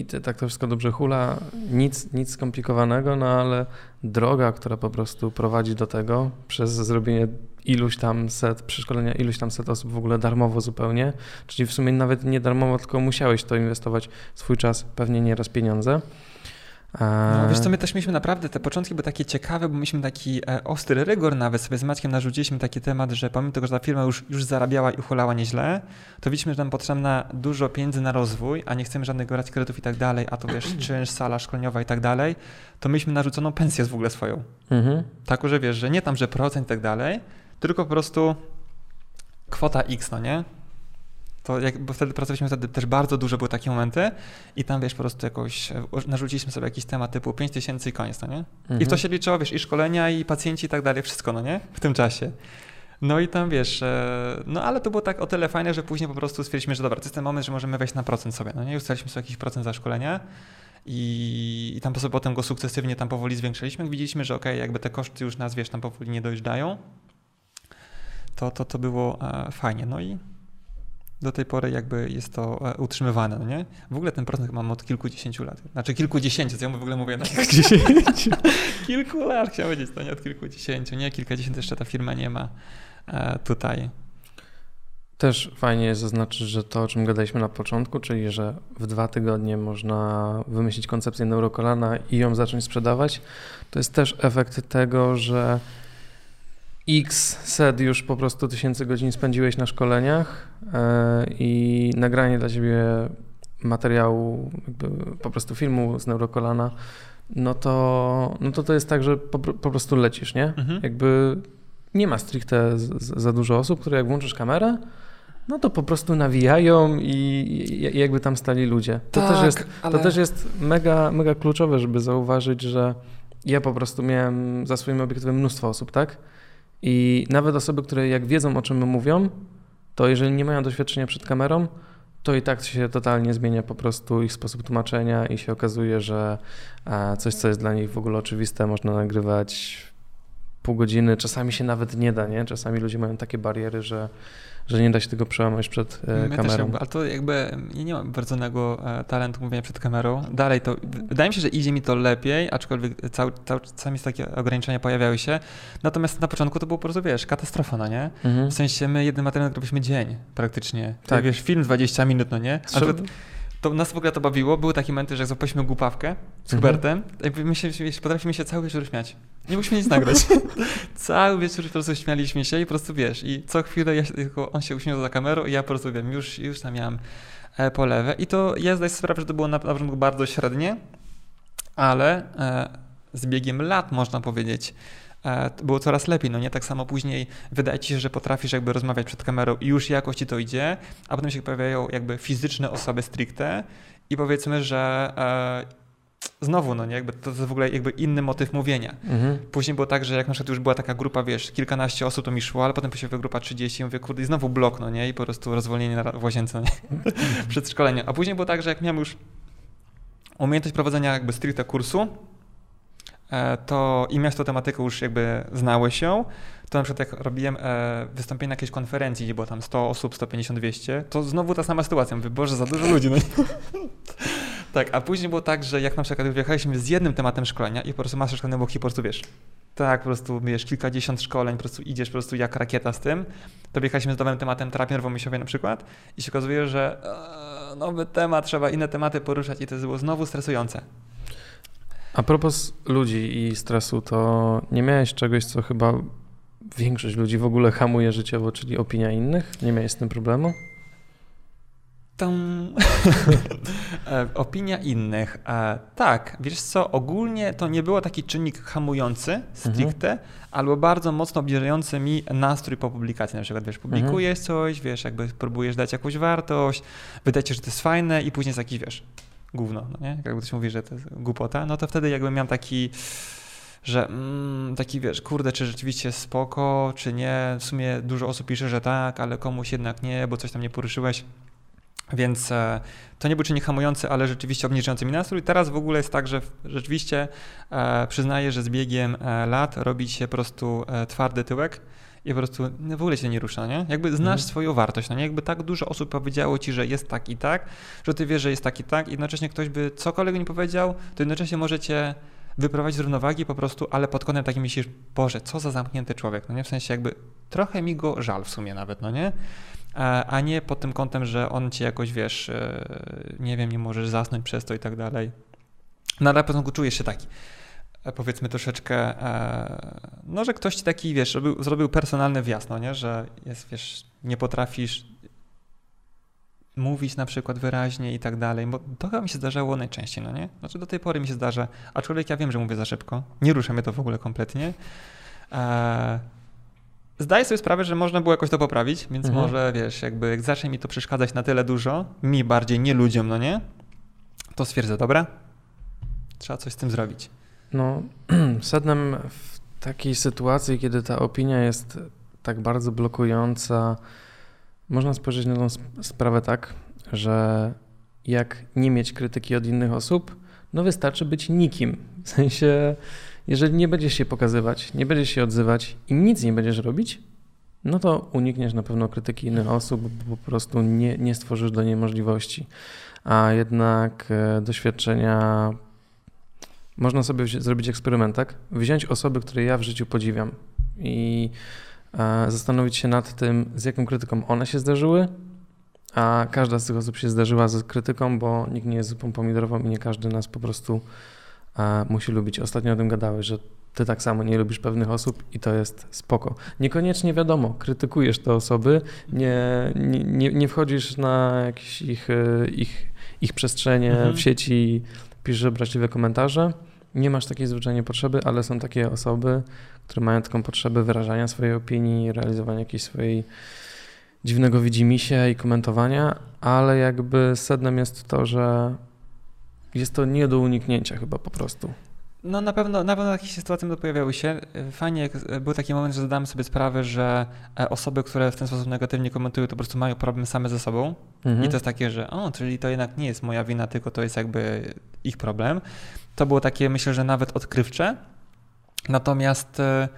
i tak to wszystko dobrze hula. Nic, nic skomplikowanego, no ale droga, która po prostu prowadzi do tego przez zrobienie iluś tam set, przeszkolenia iluś tam set osób w ogóle darmowo zupełnie, czyli w sumie nawet nie darmowo, tylko musiałeś to inwestować swój czas, pewnie nieraz pieniądze. No, wiesz co, my też mieliśmy naprawdę, te początki były takie ciekawe, bo mieliśmy taki e, ostry rygor nawet, sobie z Maćkiem narzuciliśmy taki temat, że pomimo tego, że ta firma już, już zarabiała i ucholała nieźle, to widzieliśmy, że nam potrzebna dużo pieniędzy na rozwój, a nie chcemy żadnych gwarancji kredytów i tak dalej, a to wiesz, czynsz, sala szkoleniowa i tak dalej, to mieliśmy narzuconą pensję w ogóle swoją. Mhm. Taką, że wiesz, że nie tam, że procent i tak dalej, tylko po prostu kwota X, no nie? To jak, bo wtedy pracowaliśmy wtedy też bardzo dużo, były takie momenty i tam, wiesz, po prostu jakoś e, narzuciliśmy sobie jakiś temat typu 5 tysięcy i koniec, no nie? Mhm. I w to mhm. się liczyło, wiesz, i szkolenia, i pacjenci i tak dalej, wszystko, no nie? W tym czasie. No i tam, wiesz, e, no ale to było tak o tyle fajne, że później po prostu stwierdziliśmy, że dobra, to jest ten moment, że możemy wejść na procent sobie, no nie? Ustaliliśmy sobie jakiś procent za szkolenia i, i tam sobie potem go sukcesywnie tam powoli zwiększyliśmy. Widzieliśmy, że okej, okay, jakby te koszty już nas, wiesz, tam powoli nie dojeżdżają, to, to, to było e, fajnie. No i do tej pory jakby jest to e, utrzymywane, no nie? W ogóle ten procent mam od kilkudziesięciu lat. Znaczy kilkudziesięciu, co ja w ogóle mówię na kilkudziesięciu. Kilku lat chciałem powiedzieć, to nie od kilkudziesięciu, nie? Kilkadziesiąt jeszcze ta firma nie ma e, tutaj. Też fajnie jest zaznaczyć, że to, o czym gadaliśmy na początku, czyli że w dwa tygodnie można wymyślić koncepcję neurokolana i ją zacząć sprzedawać, to jest też efekt tego, że X set już po prostu tysięcy godzin spędziłeś na szkoleniach e, i nagranie dla ciebie materiału, po prostu filmu z neurokolana, no to, no to to jest tak, że po, po prostu lecisz, nie? Mhm. Jakby nie ma stricte z, z, za dużo osób, które jak włączysz kamerę, no to po prostu nawijają i, i jakby tam stali ludzie. To, tak, też, jest, ale... to też jest mega, mega kluczowe, żeby zauważyć, że ja po prostu miałem za swoim obiektywem mnóstwo osób, tak? I nawet osoby, które jak wiedzą o czym mówią, to jeżeli nie mają doświadczenia przed kamerą, to i tak się totalnie zmienia po prostu ich sposób tłumaczenia i się okazuje, że e, coś, co jest dla nich w ogóle oczywiste, można nagrywać pół godziny, czasami się nawet nie da, nie? Czasami ludzie mają takie bariery, że że nie da się tego przełamać przed e, My kamerą. Jakby, ale to jakby ja nie mam wrodzonego e, talentu mówienia przed kamerą. Dalej to, wydaje mi się, że idzie mi to lepiej, aczkolwiek cały, cały, czasami takie ograniczenia pojawiały się. Natomiast na początku to było po prostu, wiesz, katastrofa, no nie? Mhm. W sensie my jednym materiałem robiliśmy dzień praktycznie. Tak. wiesz, film 20 minut, no nie? A to, nas w ogóle to bawiło. Były takie momenty, że jak złapaliśmy głupawkę z mhm. Hubertem, jakby my się, potrafimy się cały wieczór śmiać. Nie musimy nic nagrać. cały wieczór po prostu śmialiśmy się i po prostu wiesz, i co chwilę ja, tylko on się uśmiechał za kamerą i ja po prostu wiem, już, już tam miałem e, polewę. I to ja zdaję sobie sprawę, że to było na, na początku bardzo średnie, ale e, z biegiem lat można powiedzieć, było coraz lepiej, no nie? Tak samo później wydaje ci się, że potrafisz jakby rozmawiać przed kamerą i już jakoś ci to idzie, a potem się pojawiają jakby fizyczne osoby stricte i powiedzmy, że e, znowu, no nie, jakby to jest w ogóle jakby inny motyw mówienia. Mhm. Później było tak, że jak na przykład już była taka grupa, wiesz, kilkanaście osób to mi szło, ale potem pojawiła grupa 30 i mówię, kurde, i znowu blok, no nie, i po prostu rozwolnienie na, w łazience, no nie? przed szkoleniem. A później było tak, że jak miałem już umiejętność prowadzenia jakby stricte kursu, e, to i miałeś tą tematykę już jakby znałeś ją, to na przykład jak robiłem e, wystąpienie na jakiejś konferencji, gdzie było tam 100 osób, 150, 200, to znowu ta sama sytuacja. Mówię, Boże, za dużo ludzi. No tak, a później było tak, że jak na przykład wyjechaliśmy z jednym tematem szkolenia i po prostu masz szkolenie obok i po prostu wiesz, tak, po prostu wiesz, kilkadziesiąt szkoleń, po prostu idziesz po prostu jak rakieta z tym, to wyjechaliśmy z nowym tematem terapii nerwomyślowej na przykład i się okazuje, że e, nowy temat, trzeba inne tematy poruszać i to było znowu stresujące. A propos ludzi i stresu, to nie miałeś czegoś, co chyba większość ludzi w ogóle hamuje życiowo, czyli opinia innych? Nie miałeś z tym problemu? E, opinia innych. E, tak, wiesz co, ogólnie to nie było taki czynnik hamujący stricte, mhm. albo bardzo mocno obniżający mi nastrój po publikacji. Na przykład, wiesz, publikujesz mhm. coś, wiesz, jakby próbujesz dać jakąś wartość, wydaje ci, że to jest fajne i później jest jakiś, wiesz, gówno, no nie? Jakby ktoś mówi, że to jest głupota, no to wtedy jakby miałem taki że mm, taki wiesz, kurde, czy rzeczywiście spoko, czy nie. W sumie dużo osób pisze, że tak, ale komuś jednak nie, bo coś tam nie poruszyłeś. Więc e, to nie był czynnik hamujący, ale rzeczywiście obniżający mi nastrój. Teraz w ogóle jest tak, że rzeczywiście e, przyznaję, że z biegiem e, lat robi się po prostu twardy tyłek i po prostu w ogóle się nie rusza, nie? Jakby znasz mhm. swoją wartość, no nie? Jakby tak dużo osób powiedziało ci, że jest tak i tak, że ty wiesz, że jest tak i tak i jednocześnie ktoś by cokolwiek nie powiedział, to jednocześnie możecie wyprowadzić z równowagi po prostu, ale pod kątem takim myślisz, Boże, co za zamknięty człowiek, no nie? W sensie jakby trochę mi go żal w sumie nawet, no nie? A nie pod tym kątem, że on cię jakoś, wiesz, e, nie wiem, nie możesz zasnąć przez to i tak dalej. No ale na początku czujesz się taki, powiedzmy troszeczkę, e, no, że ktoś ci taki, wiesz, zrobił, zrobił personalny wjazd, no nie? Że jest, wiesz, nie potrafisz mówić na przykład wyraźnie i tak dalej, bo to chyba mi się zdarzało najczęściej, no nie? Znaczy do tej pory mi się zdarza, aczkolwiek ja wiem, że mówię za szybko, nie rusza mnie to w ogóle kompletnie. Eee, zdaję sobie sprawę, że można było jakoś to poprawić, więc mhm. może, wiesz, jakby jak zacznie mi to przeszkadzać na tyle dużo, mi bardziej, nie ludziom, no nie? To stwierdzę, dobra, trzeba coś z tym zrobić. No, sednem w takiej sytuacji, kiedy ta opinia jest tak bardzo blokująca, można spojrzeć na tą sprawę tak, że jak nie mieć krytyki od innych osób, no wystarczy być nikim. W sensie, jeżeli nie będziesz się pokazywać, nie będziesz się odzywać i nic nie będziesz robić, no to unikniesz na pewno krytyki innych osób, bo po prostu nie, nie stworzysz do niej możliwości. A jednak e, doświadczenia można sobie zrobić eksperyment, tak? Wziąć osoby, które ja w życiu podziwiam i E, zastanowić się nad tym, z jaką krytyką one się zdarzyły, a każda z tych osób się zdarzyła z krytyką, bo nikt nie jest zupą pomidorową i nie każdy nas po prostu e, musi lubić. Ostatnio o tym gadałeś, że ty tak samo nie lubisz pewnych osób i to jest spoko. Niekoniecznie wiadomo, krytykujesz te osoby, nie, nie, nie wchodzisz na jakieś ich, e, ich, ich przestrzenie mhm. w sieci, piszesz obraźliwe komentarze. Nie masz takiej zwyczajnie potrzeby, ale są takie osoby, które mają taką potrzebę wyrażania swojej opinii, realizowania jakiejś swojej dziwnego widzimisię i komentowania, ale jakby sednem jest to, że jest to nie do uniknięcia chyba po prostu. No na pewno, na pewno takie sytuacje pojawiały się. Fajnie był taki moment, że zdałem sobie sprawę, że e, osoby, które w ten sposób negatywnie komentują, to po prostu mają problem same ze sobą. Mhm. I to jest takie, że o, czyli to jednak nie jest moja wina, tylko to jest jakby ich problem. To było takie, myślę, że nawet odkrywcze. Natomiast e,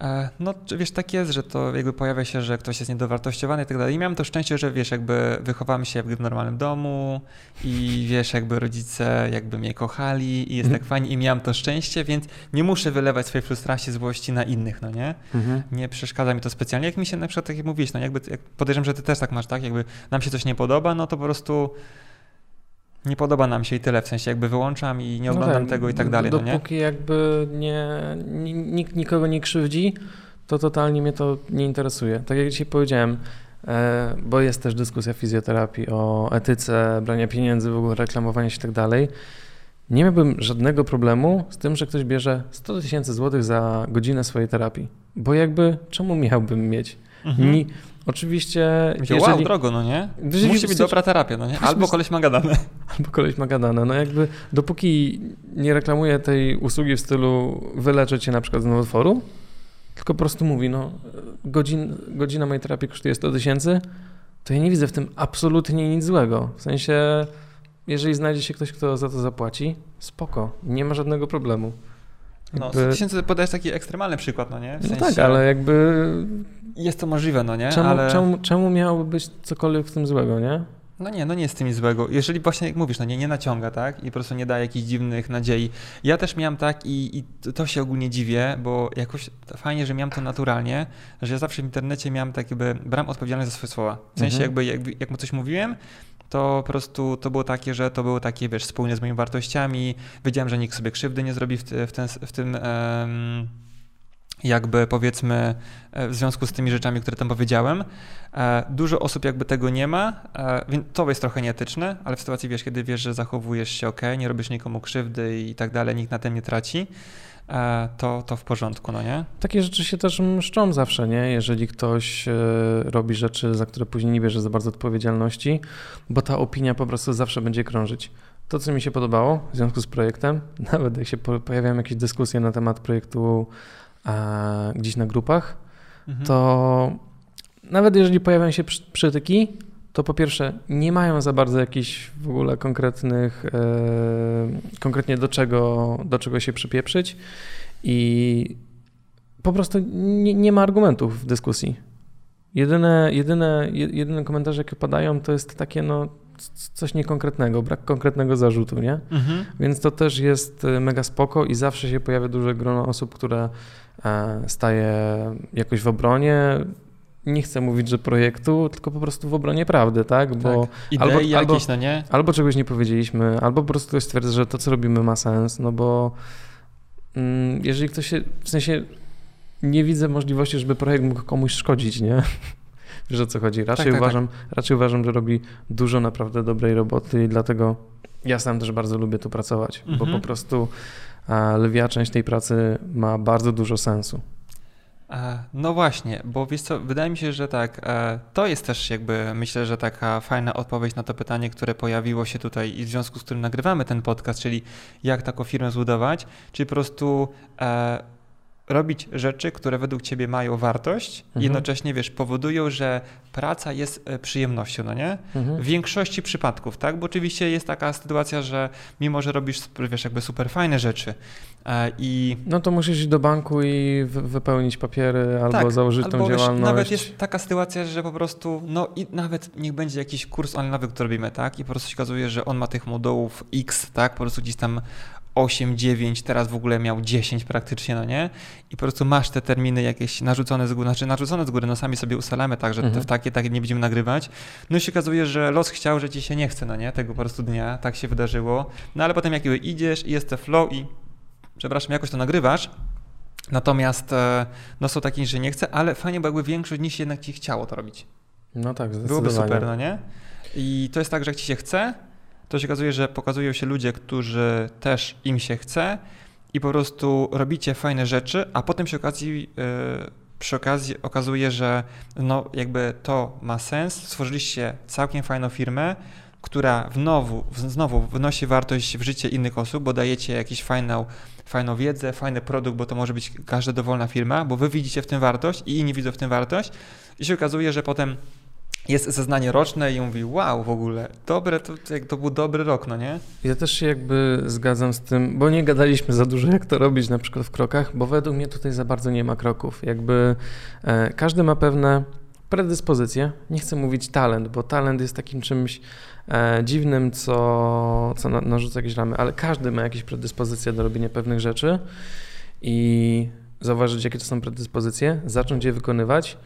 e, no, wiesz, tak jest, że to jakby pojawia się, że ktoś jest niedowartościowany i tak dalej. I miałem to szczęście, że wiesz, jakby wychowałem się jakby w normalnym domu i wiesz, jakby rodzice jakby mnie kochali i jest mhm. tak fajnie i miałem to szczęście, więc nie muszę wylewać swojej frustracji, złości na innych, no nie? Mhm. Nie przeszkadza mi to specjalnie. Jak mi się na przykład, tak jak mówiłeś, no jakby, jak podejrzewam, że ty też tak masz, tak? Jakby nam się coś nie podoba, no to po prostu nie podoba nam się i tyle, w sensie jakby wyłączam i nie no oglądam no tak, tego i tak dalej, dopóki no nie? jakby nie, nikt nikogo nie krzywdzi, to totalnie mnie to nie interesuje. Tak jak dzisiaj powiedziałem, e, bo jest też dyskusja fizjoterapii o etyce brania pieniędzy, w ogóle reklamowania się i tak dalej. nie miałbym żadnego problemu z tym, że ktoś bierze 100 tysięcy złotych za godzinę swojej terapii. Bo jakby czemu miałbym mieć? Mhm. Oczywiście, Myślę, jeżeli, Wow, drogo, no nie? Jeżeli Musi być dobra terapia, no nie? Albo koleś ma gadane. albo koleś ma gadane, no jakby dopóki nie reklamuje tej usługi w stylu wyleczę cię na przykład z nowotworu, tylko po prostu mówi, no godzin, godzina mojej terapii kosztuje 100 tysięcy, to ja nie widzę w tym absolutnie nic złego. W sensie, jeżeli znajdzie się ktoś, kto za to zapłaci, spoko, nie ma żadnego problemu. No, Jakby- 100 tysięcy podajesz taki ekstremalny przykład, no nie? W No sensie, tak, ale jakby Jest to możliwe, no nie? czemu, ale... czemu, czemu miałoby być cokolwiek w tym złego, nie? No nie, no nie jest z tym nic złego. Jeżeli właśnie jak mówisz, no nie, nie naciąga, tak? I po prostu nie daje jakichś dziwnych nadziei. Ja też miałem tak i, i to się ogólnie dziwię, bo jakoś fajnie, że miałem to naturalnie, że ja zawsze w internecie miałem tak jakby, brałem odpowiedzialność za swoje słowa. W sensie Mhm. jakby, jakby jak mu coś mówiłem, to po prostu to było takie, że to było takie, wiesz, spójne z moimi wartościami. Wiedziałem, że nikt sobie krzywdy nie zrobi w, w, ten, w tym... em, jakby powiedzmy e, w związku z tymi rzeczami, które tam powiedziałem. E, Dużo osób jakby tego nie ma, e, więc to jest trochę nieetyczne, ale w sytuacji, wiesz, kiedy wiesz, że zachowujesz się ok, nie robisz nikomu krzywdy i tak dalej, nikt na tym nie traci, to, to w porządku, no nie? Takie rzeczy się też mszczą zawsze, nie? Jeżeli ktoś e, robi rzeczy, za które później nie bierze za bardzo odpowiedzialności, bo ta opinia po prostu zawsze będzie krążyć. To, co mi się podobało w związku z projektem, nawet jak się po- pojawiają jakieś dyskusje na temat projektu a, gdzieś na grupach, Mhm. to nawet jeżeli pojawiają się przy- przytyki, to po pierwsze nie mają za bardzo jakichś w ogóle konkretnych, e, konkretnie do czego, do czego się przypieprzyć i po prostu nie, nie ma argumentów w dyskusji. Jedyne, jedyne, je- jedyne komentarze, jakie padają, to jest takie no coś niekonkretnego, brak konkretnego zarzutu, nie? Mhm. Więc to też jest e, mega spoko i zawsze się pojawia duże grono osób, które e, staje jakoś w obronie. Nie chcę mówić, że projektu, tylko po prostu w obronie prawdy, tak? Bo tak. Idei albo- jakieś, albo- no nie? albo czegoś nie powiedzieliśmy, albo po prostu ktoś stwierdza, że to, co robimy, ma sens, no bo mm, jeżeli ktoś się, w sensie nie widzę możliwości, żeby projekt mógł komuś szkodzić, nie? Wiesz o co chodzi? Raczej, tak, tak. uważam, raczej uważam, że robi dużo naprawdę dobrej roboty i dlatego ja sam też bardzo lubię tu pracować, bo Mhm. po prostu a, lwia część tej pracy ma bardzo dużo sensu. E, No właśnie, bo wiesz co, wydaje mi się, że tak, e, to jest też jakby, myślę, że taka fajna odpowiedź na to pytanie, które pojawiło się tutaj i w związku z którym nagrywamy ten podcast, czyli jak taką firmę zbudować, czyli po prostu e, robić rzeczy, które według ciebie mają wartość Mhm. jednocześnie, wiesz, powodują, że praca jest przyjemnością, no nie? Mhm. W większości przypadków, tak? Bo oczywiście jest taka sytuacja, że mimo, że robisz, wiesz, jakby super fajne rzeczy i No to musisz iść do banku i wy- wypełnić papiery albo Tak, założyć tą Albo wiesz, działalność. nawet jest taka sytuacja, że po prostu, no i nawet niech będzie jakiś kurs online'owy, który robimy, tak? I po prostu się okazuje, że on ma tych modułów X, tak? Po prostu gdzieś tam 8, 9, teraz w ogóle miał 10 praktycznie, no nie? I po prostu masz te terminy jakieś narzucone z góry, znaczy narzucone z góry, no sami sobie ustalamy tak, że Mhm. w takie, takie nie będziemy nagrywać. No i się okazuje, że los chciał, że ci się nie chce, no nie? Tego po prostu dnia, tak się wydarzyło. No ale potem jak idziesz i jest to flow i przepraszam, jakoś to nagrywasz, Natomiast e, no są takie, że nie chce, ale fajnie, bo jakby większość niż jednak ci chciało to robić. No tak, Byłoby zdecydowanie. super, no nie? I to jest tak, że jak ci się chce, to się okazuje, że pokazują się ludzie, którzy też im się chce i po prostu robicie fajne rzeczy, a potem przy okazji, e, przy okazji okazuje, że no jakby to ma sens, stworzyliście całkiem fajną firmę, która znowu, znowu wnosi wartość w życie innych osób, bo dajecie jakąś fajną, fajną wiedzę, fajny produkt, bo to może być każda dowolna firma, bo wy widzicie w tym wartość i inni widzą w tym wartość i się okazuje, że potem jest zeznanie roczne i mówi, wow, w ogóle, dobre, to, jak to był dobry rok, no nie? Ja też się jakby zgadzam z tym, bo nie gadaliśmy za dużo, jak to robić na przykład w krokach, bo według mnie tutaj za bardzo nie ma kroków. Jakby e, każdy ma pewne predyspozycje. Nie chcę mówić talent, bo talent jest takim czymś e, dziwnym, co, co na, narzuca jakieś ramy, ale każdy ma jakieś predyspozycje do robienia pewnych rzeczy i zauważyć, jakie to są predyspozycje, zacząć je wykonywać.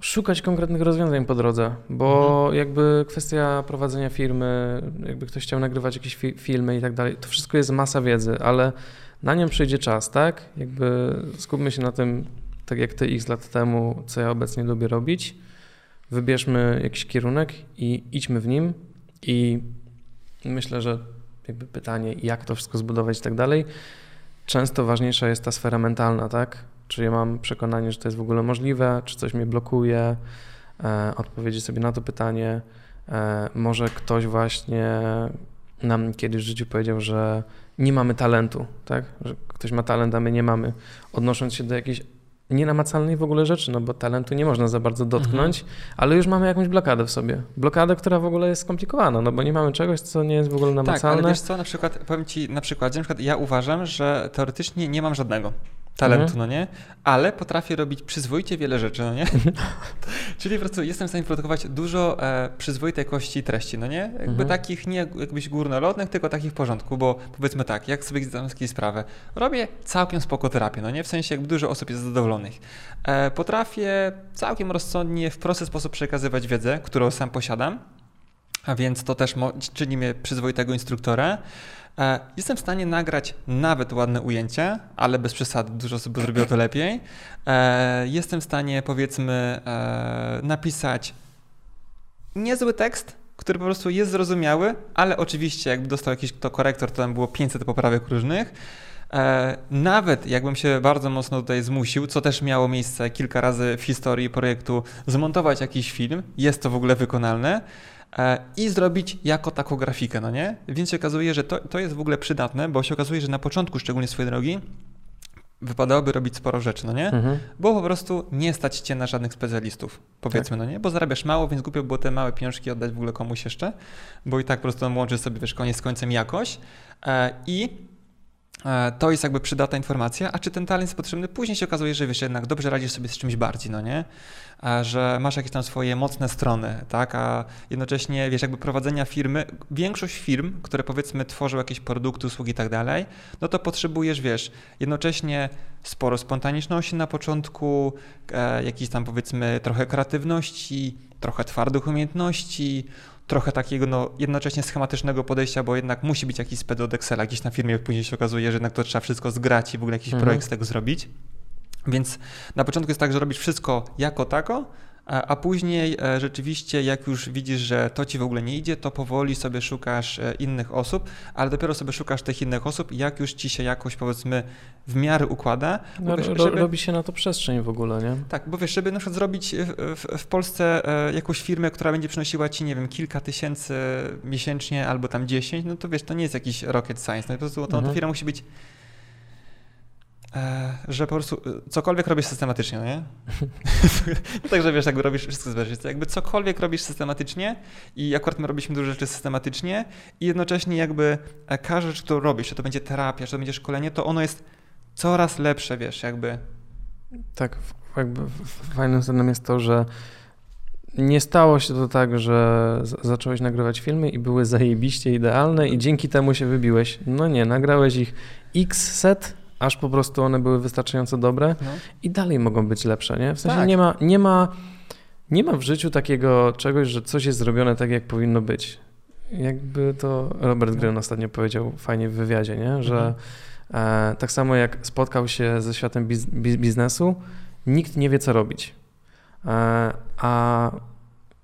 Szukać konkretnych rozwiązań po drodze, bo jakby kwestia prowadzenia firmy, jakby ktoś chciał nagrywać jakieś fi- filmy i tak dalej, to wszystko jest masa wiedzy, ale na nią przyjdzie czas, tak? Jakby skupmy się na tym, tak jak ty x lat temu, co ja obecnie lubię robić. Wybierzmy jakiś kierunek i idźmy w nim i myślę, że jakby pytanie, jak to wszystko zbudować i tak dalej. Często ważniejsza jest ta sfera mentalna, tak? Czy ja mam przekonanie, że to jest w ogóle możliwe, czy coś mnie blokuje, e, odpowiedzieć sobie na to pytanie. E, może ktoś właśnie nam kiedyś w życiu powiedział, że nie mamy talentu, tak? Że ktoś ma talent, a my nie mamy. Odnosząc się do jakiejś nienamacalnej w ogóle rzeczy, no bo talentu nie można za bardzo dotknąć, mhm. ale już mamy jakąś blokadę w sobie. Blokadę, która w ogóle jest skomplikowana, no bo nie mamy czegoś, co nie jest w ogóle namacalne. Tak, ale wiesz co, na przykład, powiem Ci na przykładzie, na przykład ja uważam, że teoretycznie nie mam żadnego talentu, mhm. no nie? Ale potrafię robić przyzwoicie wiele rzeczy, no nie? Czyli po prostu jestem w stanie produkować dużo e, przyzwoitej jakości treści, no nie? Jakby mhm. takich nie jakbyś górnolotnych, tylko takich w porządku, bo powiedzmy tak, jak sobie zdam sobie sprawę, robię całkiem spoko terapię, no nie? W sensie jakby dużo osób jest zadowolonych. E, potrafię całkiem rozsądnie, w prosty sposób przekazywać wiedzę, którą sam posiadam, a więc to też czyni mnie przyzwoitego instruktora. E, jestem w stanie nagrać nawet ładne ujęcie, ale bez przesady, dużo osób zrobiło to lepiej. E, jestem w stanie, powiedzmy, e, napisać niezły tekst, który po prostu jest zrozumiały, ale oczywiście jakby dostał jakiś to korektor, to tam było 500 poprawek różnych. Nawet jakbym się bardzo mocno tutaj zmusił, co też miało miejsce kilka razy w historii projektu, zmontować jakiś film, jest to w ogóle wykonalne. E, i zrobić jako taką grafikę, no nie? Więc się okazuje, że to, to jest w ogóle przydatne, bo się okazuje, że na początku szczególnie swojej drogi wypadałoby robić sporo rzeczy, no nie? Mhm. Bo po prostu nie stać cię na żadnych specjalistów, powiedzmy, tak. no nie? Bo zarabiasz mało, więc głupio było te małe pieniążki oddać w ogóle komuś jeszcze, bo i tak po prostu on łączy sobie, wiesz, koniec z końcem jakoś e, i to jest jakby przydatna informacja, a czy ten talent jest potrzebny? Później się okazuje, że wiesz, jednak dobrze radzisz sobie z czymś bardziej, no nie? A że masz jakieś tam swoje mocne strony, tak? A jednocześnie, wiesz, jakby prowadzenia firmy, większość firm, które powiedzmy tworzą jakieś produkty, usługi i tak dalej, no to potrzebujesz, wiesz, jednocześnie sporo spontaniczności na początku, e, jakiś tam powiedzmy trochę kreatywności, trochę twardych umiejętności, trochę takiego no, jednocześnie schematycznego podejścia, bo jednak musi być jakiś sped od Excela gdzieś na firmie, później się okazuje, że jednak to trzeba wszystko zgrać i w ogóle jakiś mhm. projekt z tego zrobić. Więc na początku jest tak, że robisz wszystko jako tako, a później e, rzeczywiście, jak już widzisz, że to ci w ogóle nie idzie, to powoli sobie szukasz e, innych osób, ale dopiero sobie szukasz tych innych osób, jak już ci się jakoś powiedzmy w miarę układa. No, wiesz, żeby... Robi się na to przestrzeń w ogóle, nie? Tak, bo wiesz, żeby na przykład zrobić w, w, Polsce e, jakąś firmę, która będzie przynosiła ci, nie wiem, kilka tysięcy miesięcznie albo tam dziesięć, no to wiesz, to nie jest jakiś rocket science. No, po prostu to, mhm. ta firma musi być E, że po prostu e, cokolwiek robisz systematycznie, no nie? Także wiesz, jakby robisz wszystko z jakby cokolwiek robisz systematycznie i akurat my robiliśmy dużo rzeczy systematycznie i jednocześnie jakby e, każda rzecz, którą robisz, czy to będzie terapia, czy to będzie szkolenie, to ono jest coraz lepsze, wiesz, jakby. Tak, jakby fajnym scenem jest to, że nie stało się to tak, że zacząłeś nagrywać filmy i były zajebiście idealne i dzięki temu się wybiłeś. No nie, nagrałeś ich x set aż po prostu one były wystarczająco dobre no. i dalej mogą być lepsze, nie? W sensie tak. nie, ma, nie, ma, nie ma w życiu takiego czegoś, że coś jest zrobione tak, jak powinno być. Jakby to Robert Greene ostatnio powiedział fajnie w wywiadzie, nie? że mhm. e, tak samo jak spotkał się ze światem biz, biznesu, nikt nie wie, co robić. E, a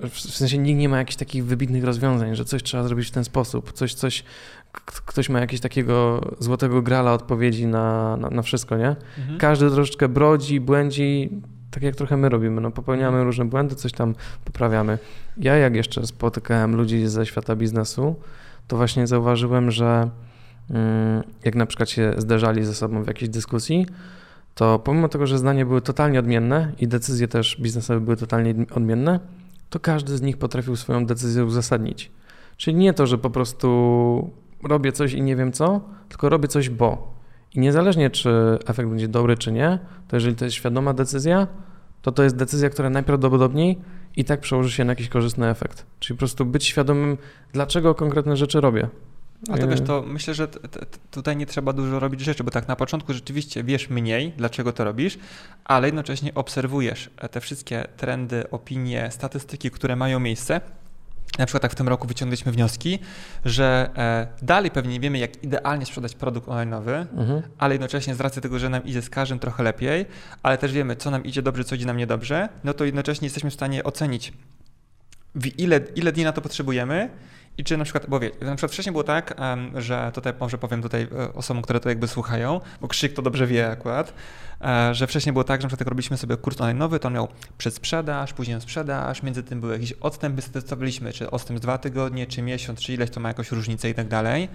w sensie nikt nie ma jakichś takich wybitnych rozwiązań, że coś trzeba zrobić w ten sposób, coś, coś ktoś ma jakiegoś takiego złotego grala odpowiedzi na, na, na wszystko, nie? Mhm. Każdy troszeczkę brodzi, błędzi, tak jak trochę my robimy, no popełniamy mhm. różne błędy, coś tam poprawiamy. Ja jak jeszcze spotykałem ludzi ze świata biznesu, to właśnie zauważyłem, że mm, jak na przykład się zderzali ze sobą w jakiejś dyskusji, to pomimo tego, że zdania były totalnie odmienne i decyzje też biznesowe były totalnie odmienne, to każdy z nich potrafił swoją decyzję uzasadnić. Czyli nie to, że po prostu robię coś i nie wiem co, tylko robię coś bo. I niezależnie, czy efekt będzie dobry, czy nie, to jeżeli to jest świadoma decyzja, to to jest decyzja, która najprawdopodobniej i tak przełoży się na jakiś korzystny efekt. Czyli po prostu być świadomym, dlaczego konkretne rzeczy robię. A to wiesz, to myślę, że tutaj nie trzeba dużo robić rzeczy, bo tak na początku rzeczywiście wiesz mniej, dlaczego to robisz, ale jednocześnie obserwujesz te wszystkie trendy, opinie, statystyki, które mają miejsce na przykład tak w tym roku wyciągnęliśmy wnioski, że e, dalej pewnie nie wiemy, jak idealnie sprzedać produkt online'owy, mhm. ale jednocześnie z racji tego, że nam idzie z każdym trochę lepiej, ale też wiemy, co nam idzie dobrze, co idzie nam niedobrze, no to jednocześnie jesteśmy w stanie ocenić ile, ile dni na to potrzebujemy i czy na przykład, bo wie, na przykład wcześniej było tak, że tutaj może powiem tutaj e, osobom, które to jakby słuchają, bo Krzyk to dobrze wie akurat, e, że wcześniej było tak, że na przykład jak robiliśmy sobie kurs online nowy, to on miał przedsprzedaż, później sprzedaż, między tym był jakiś odstęp, my testowaliśmy, czy odstęp dwa tygodnie, czy miesiąc, czy ileś to ma jakąś różnicę i tak dalej.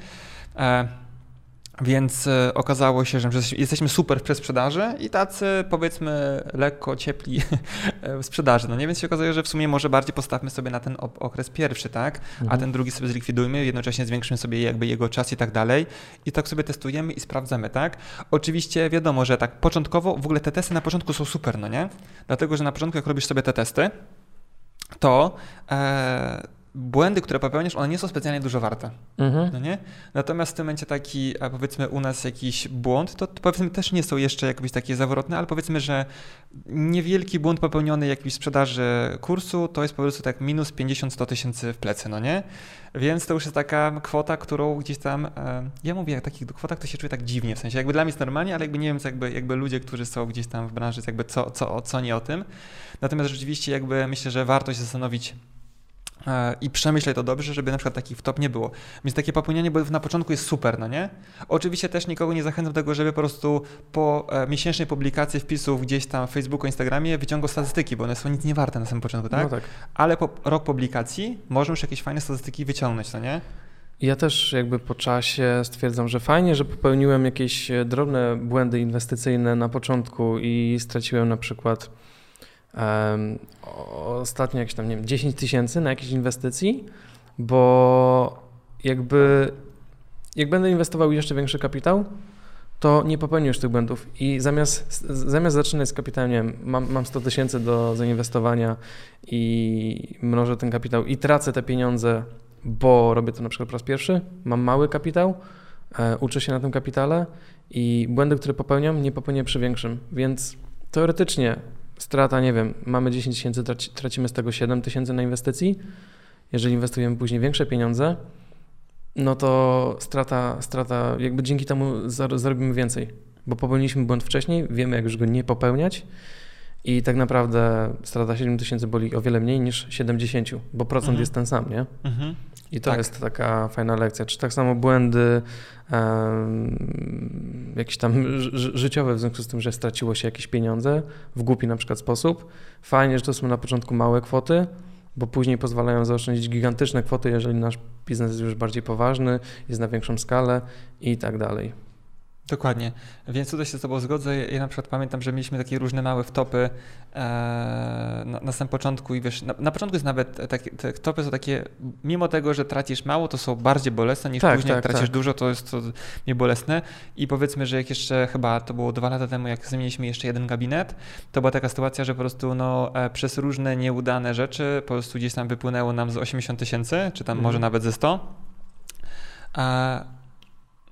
E, więc e, okazało się, że jesteśmy super w przesprzedaży i tacy powiedzmy lekko ciepli w sprzedaży. No nie, więc się okazuje, że w sumie może bardziej postawmy sobie na ten okres pierwszy, tak? Mhm. A ten drugi sobie zlikwidujmy, jednocześnie zwiększymy sobie jakby jego czas i tak dalej. I tak sobie testujemy i sprawdzamy, tak? Oczywiście wiadomo, że tak początkowo, w ogóle te testy na początku są super, no nie? Dlatego, że na początku jak robisz sobie te testy, to e, błędy, które popełniasz, one nie są specjalnie dużo warte. Mhm. No nie? Natomiast w tym momencie taki, powiedzmy u nas jakiś błąd, to, to powiedzmy też nie są jeszcze jakieś takie zawrotne, ale powiedzmy, że niewielki błąd popełniony jakiejś sprzedaży kursu to jest po prostu tak minus 50-100 tysięcy w plecy, no nie? Więc to już jest taka kwota, którą gdzieś tam, e, ja mówię, jak takich kwotach to się czuję tak dziwnie, w sensie jakby dla mnie jest normalnie, ale jakby nie wiem, co jakby, jakby ludzie, którzy są gdzieś tam w branży, jakby co, co, co nie o tym. Natomiast rzeczywiście jakby myślę, że warto się zastanowić, i przemyśleć to dobrze, żeby na przykład takich wtop nie było. Więc takie popełnianie błędów na początku jest super, no nie? Oczywiście też nikogo nie zachęcam do tego, żeby po prostu po e, miesięcznej publikacji wpisów gdzieś tam w Facebooku, Instagramie wyciągał statystyki, bo one są nic nie warte na samym początku, tak? No tak. Ale po rok publikacji można już jakieś fajne statystyki wyciągnąć, no nie? Ja też jakby po czasie stwierdzam, że fajnie, że popełniłem jakieś e, drobne błędy inwestycyjne na początku i straciłem na przykład um, ostatnio jakieś tam, nie wiem, 10 tysięcy na jakieś inwestycji, bo jakby jak będę inwestował jeszcze większy kapitał, to nie popełnię już tych błędów. I zamiast, zamiast zaczynać z kapitałem, nie wiem, mam, mam 100 tysięcy do zainwestowania i mnożę ten kapitał i tracę te pieniądze, bo robię to na przykład po raz pierwszy, mam mały kapitał, e, uczę się na tym kapitale i błędy, które popełniam, nie popełnię przy większym, więc teoretycznie strata, nie wiem, mamy 10 tysięcy, tracimy z tego 7 tysięcy na inwestycji. Jeżeli inwestujemy później większe pieniądze, no to strata, strata jakby dzięki temu zarobimy więcej, bo popełniliśmy błąd wcześniej, wiemy jak już go nie popełniać i tak naprawdę strata 7 tysięcy boli o wiele mniej niż 70, bo procent mhm. jest ten sam, nie? Mhm. I to tak. jest taka fajna lekcja. Czy tak samo błędy um, jakieś tam życiowe w związku z tym, że straciło się jakieś pieniądze w głupi na przykład sposób. Fajnie, że to są na początku małe kwoty, bo później pozwalają zaoszczędzić gigantyczne kwoty, jeżeli nasz biznes jest już bardziej poważny, jest na większą skalę i tak dalej. Dokładnie. Więc tutaj się z Tobą zgodzę. Ja na przykład pamiętam, że mieliśmy takie różne małe wtopy e, na, na samym początku i wiesz, na, na początku jest nawet, takie, te wtopy są takie, mimo tego, że tracisz mało, to są bardziej bolesne niż tak, później, tak, jak tracisz tak. dużo, to jest to niebolesne. I powiedzmy, że jak jeszcze chyba to było dwa lata temu, jak zmieniliśmy jeszcze jeden gabinet, to była taka sytuacja, że po prostu no, e, przez różne nieudane rzeczy po prostu gdzieś tam wypłynęło nam z 80 tysięcy, czy tam mhm. może nawet ze 100. A,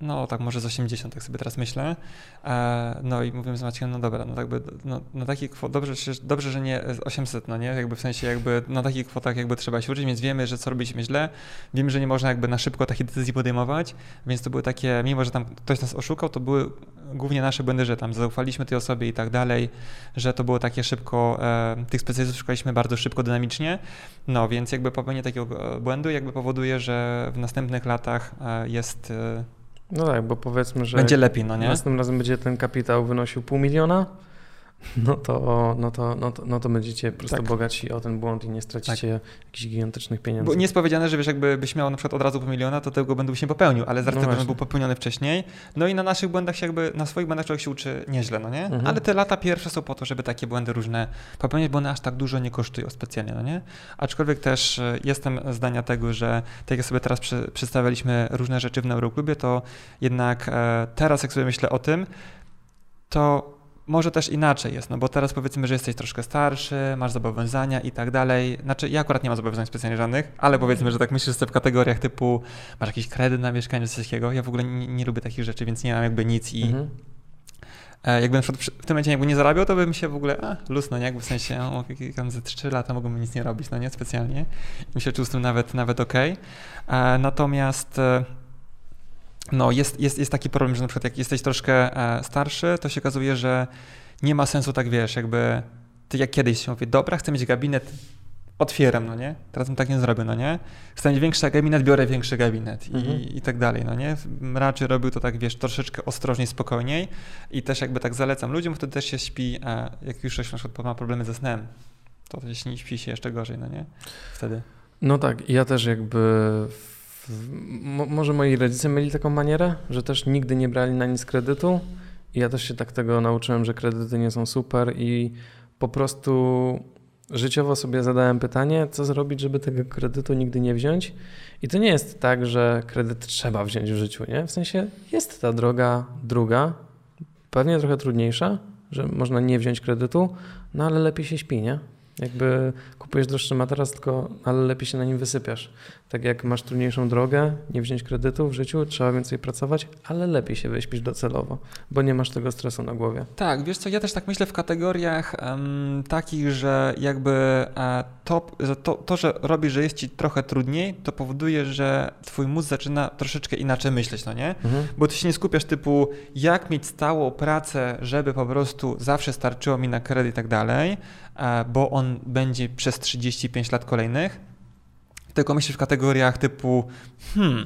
no tak może z 80, tak sobie teraz myślę. E, no i mówimy z Maciekiem, no dobra, no jakby no, na kwotach, dobrze, dobrze, że nie 800, no nie, jakby w sensie jakby na takich kwotach jakby trzeba się uczyć, więc wiemy, że co robiliśmy źle, wiemy, że nie można jakby na szybko takich decyzji podejmować, więc to były takie, mimo że tam ktoś nas oszukał, to były głównie nasze błędy, że tam zaufaliśmy tej osobie i tak dalej, że to było takie szybko, e, tych specjalistów szukaliśmy bardzo szybko, dynamicznie, no więc jakby popełnienie takiego błędu jakby powoduje, że w następnych latach e, jest e, no tak, bo powiedzmy, że. Będzie lepiej, no nie? Następnym razem będzie ten kapitał wynosił pół miliona, no to, no to, no to, no to będziecie po prostu tak. bogaci o ten błąd i nie stracicie tak. jakichś gigantycznych pieniędzy. Bo nie jest powiedziane, że wiesz, jakby byś miał na przykład od razu pół miliona, to tego byś nie popełnił, ale z racji no że był popełniony wcześniej. No i na naszych błędach się jakby, na swoich błędach człowiek się uczy nieźle, no nie? Mhm. Ale te lata pierwsze są po to, żeby takie błędy różne popełniać, bo one aż tak dużo nie kosztują specjalnie, no nie? Aczkolwiek też e, jestem zdania tego, że tak jak sobie teraz przy, przedstawialiśmy różne rzeczy w Neuroklubie, to jednak e, teraz jak sobie myślę o tym, to może też inaczej jest, no bo teraz powiedzmy, że jesteś troszkę starszy, masz zobowiązania i tak dalej. Znaczy, ja akurat nie mam zobowiązań specjalnie żadnych, ale powiedzmy, że tak myślisz sobie w kategoriach typu masz jakiś kredyt na mieszkanie, coś takiego. Ja w ogóle nie, nie lubię takich rzeczy, więc nie mam jakby nic i mhm. E, jakbym w tym momencie jakby nie zarabiał, to bym się w ogóle, a, luz, no nie, jakby w sensie, o, tam ze 3 lata mogłem nic nie robić, no nie, specjalnie. I się czuł z tym nawet, nawet okej. Okay. E, natomiast e, no jest, jest, jest taki problem, że na przykład jak jesteś troszkę e, starszy, to się okazuje, że nie ma sensu tak, wiesz, jakby ty jak kiedyś się mówi, dobra, chcę mieć gabinet otwieram, no nie? Teraz bym tak nie zrobił, no nie? Chcę mieć większy gabinet, biorę większy gabinet i, Mhm. i tak dalej, no nie? Raczej robił to tak, wiesz, troszeczkę ostrożniej, spokojniej i też jakby tak zalecam ludziom, wtedy też się śpi, a jak już ktoś na przykład ma problemy ze snem, to nie śpi się jeszcze gorzej, no nie? Wtedy. No tak, ja też jakby. Może moi rodzice mieli taką manierę, że też nigdy nie brali na nic kredytu. I ja też się tak tego nauczyłem, że kredyty nie są super i po prostu życiowo sobie zadałem pytanie, co zrobić, żeby tego kredytu nigdy nie wziąć. I to nie jest tak, że kredyt trzeba wziąć w życiu, nie? W sensie jest ta droga druga, pewnie trochę trudniejsza, że można nie wziąć kredytu, no ale lepiej się śpi, nie? Jakby kupujesz droższy materac, tylko ale lepiej się na nim wysypiasz. Tak jak masz trudniejszą drogę, nie wziąć kredytu w życiu, trzeba więcej pracować, ale lepiej się wyśpisz docelowo, bo nie masz tego stresu na głowie. Tak, wiesz co, ja też tak myślę w kategoriach em, takich, że jakby e, to, że to, to, że robisz, że jest ci trochę trudniej, to powoduje, że twój mózg zaczyna troszeczkę inaczej myśleć, no nie? Mhm. Bo ty się nie skupiasz typu, jak mieć stałą pracę, żeby po prostu zawsze starczyło mi na kredyt i tak dalej, bo on będzie przez 35 lat kolejnych, tylko myślisz w kategoriach typu, hmm,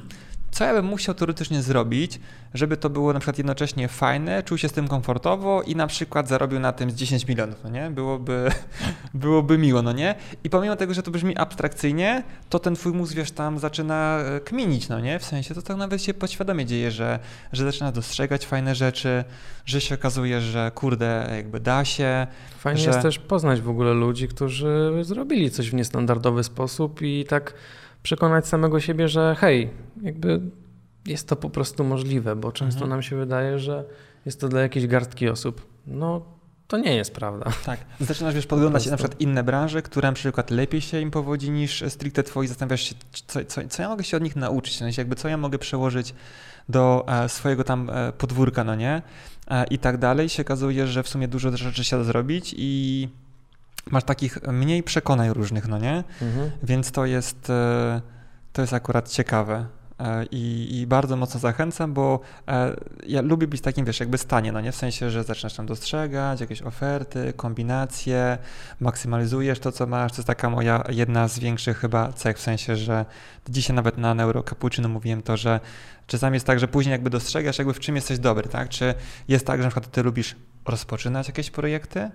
co ja bym musiał teoretycznie zrobić, żeby to było na przykład jednocześnie fajne, czuł się z tym komfortowo i na przykład zarobił na tym z 10 milionów, no nie? Byłoby, byłoby miło, no nie? I pomimo tego, że to brzmi abstrakcyjnie, to ten twój mózg, wiesz, tam zaczyna e, kminić, no nie? W sensie to tak nawet się podświadomie dzieje, że, że zaczyna dostrzegać fajne rzeczy, że się okazuje, że kurde, jakby da się. Fajnie Że- jest też poznać w ogóle ludzi, którzy zrobili coś w niestandardowy sposób i tak przekonać samego siebie, że hej, jakby jest to po prostu możliwe, bo często Mhm. nam się wydaje, że jest to dla jakiejś garstki osób. No, to nie jest prawda. Tak. Zaczynasz, wiesz, podglądać prostu. na przykład inne branże, które na przykład lepiej się im powodzi niż stricte twoi, zastanawiasz się, co, co, co ja mogę się od nich nauczyć, sensie jakby co ja mogę przełożyć do e, swojego tam e, podwórka, no nie? E, I tak dalej. się okazuje, że w sumie dużo rzeczy się da zrobić i masz takich mniej przekonań różnych, no nie? Mhm. Więc to jest, e, to jest akurat ciekawe. E, I, I bardzo mocno zachęcam, bo e, ja lubię być takim, wiesz, jakby stanie, no nie? W sensie, że zaczynasz tam dostrzegać jakieś oferty, kombinacje, maksymalizujesz to, co masz. To jest taka moja jedna z większych chyba cech, w sensie, że dzisiaj nawet na Neuro Cappuccino mówiłem to, że czasami jest tak, że później jakby dostrzegasz jakby w czym jesteś dobry, tak? Czy jest tak, że na przykład ty lubisz rozpoczynać jakieś projekty?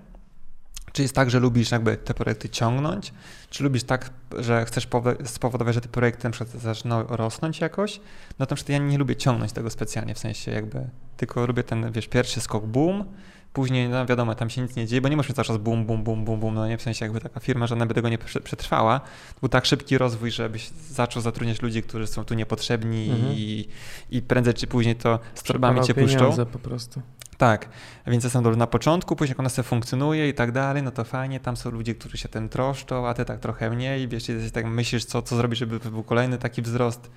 Czy jest tak, że lubisz jakby te projekty ciągnąć? Czy lubisz tak, że chcesz powo- spowodować, że te projekty na przykład zaczną rosnąć jakoś? No to ja nie lubię ciągnąć tego specjalnie, w sensie jakby, tylko lubię ten, wiesz, pierwszy skok boom, później, no wiadomo, tam się nic nie dzieje, bo nie możesz mieć cały czas boom, boom, boom, boom, boom, no nie, w sensie jakby taka firma, żadna by tego nie prze- przetrwała. To był tak szybki rozwój, żebyś zaczął zatrudniać ludzi, którzy są tu niepotrzebni Mhm. i, i prędzej czy później to z torbami cię puszczą. po prostu. Tak, więc jestem dobry na początku, później jak ona sobie funkcjonuje i tak dalej, no to fajnie, tam są ludzie, którzy się tym troszczą, a ty tak trochę mniej, wiesz, i tak myślisz, co, co zrobić, żeby był kolejny taki wzrost,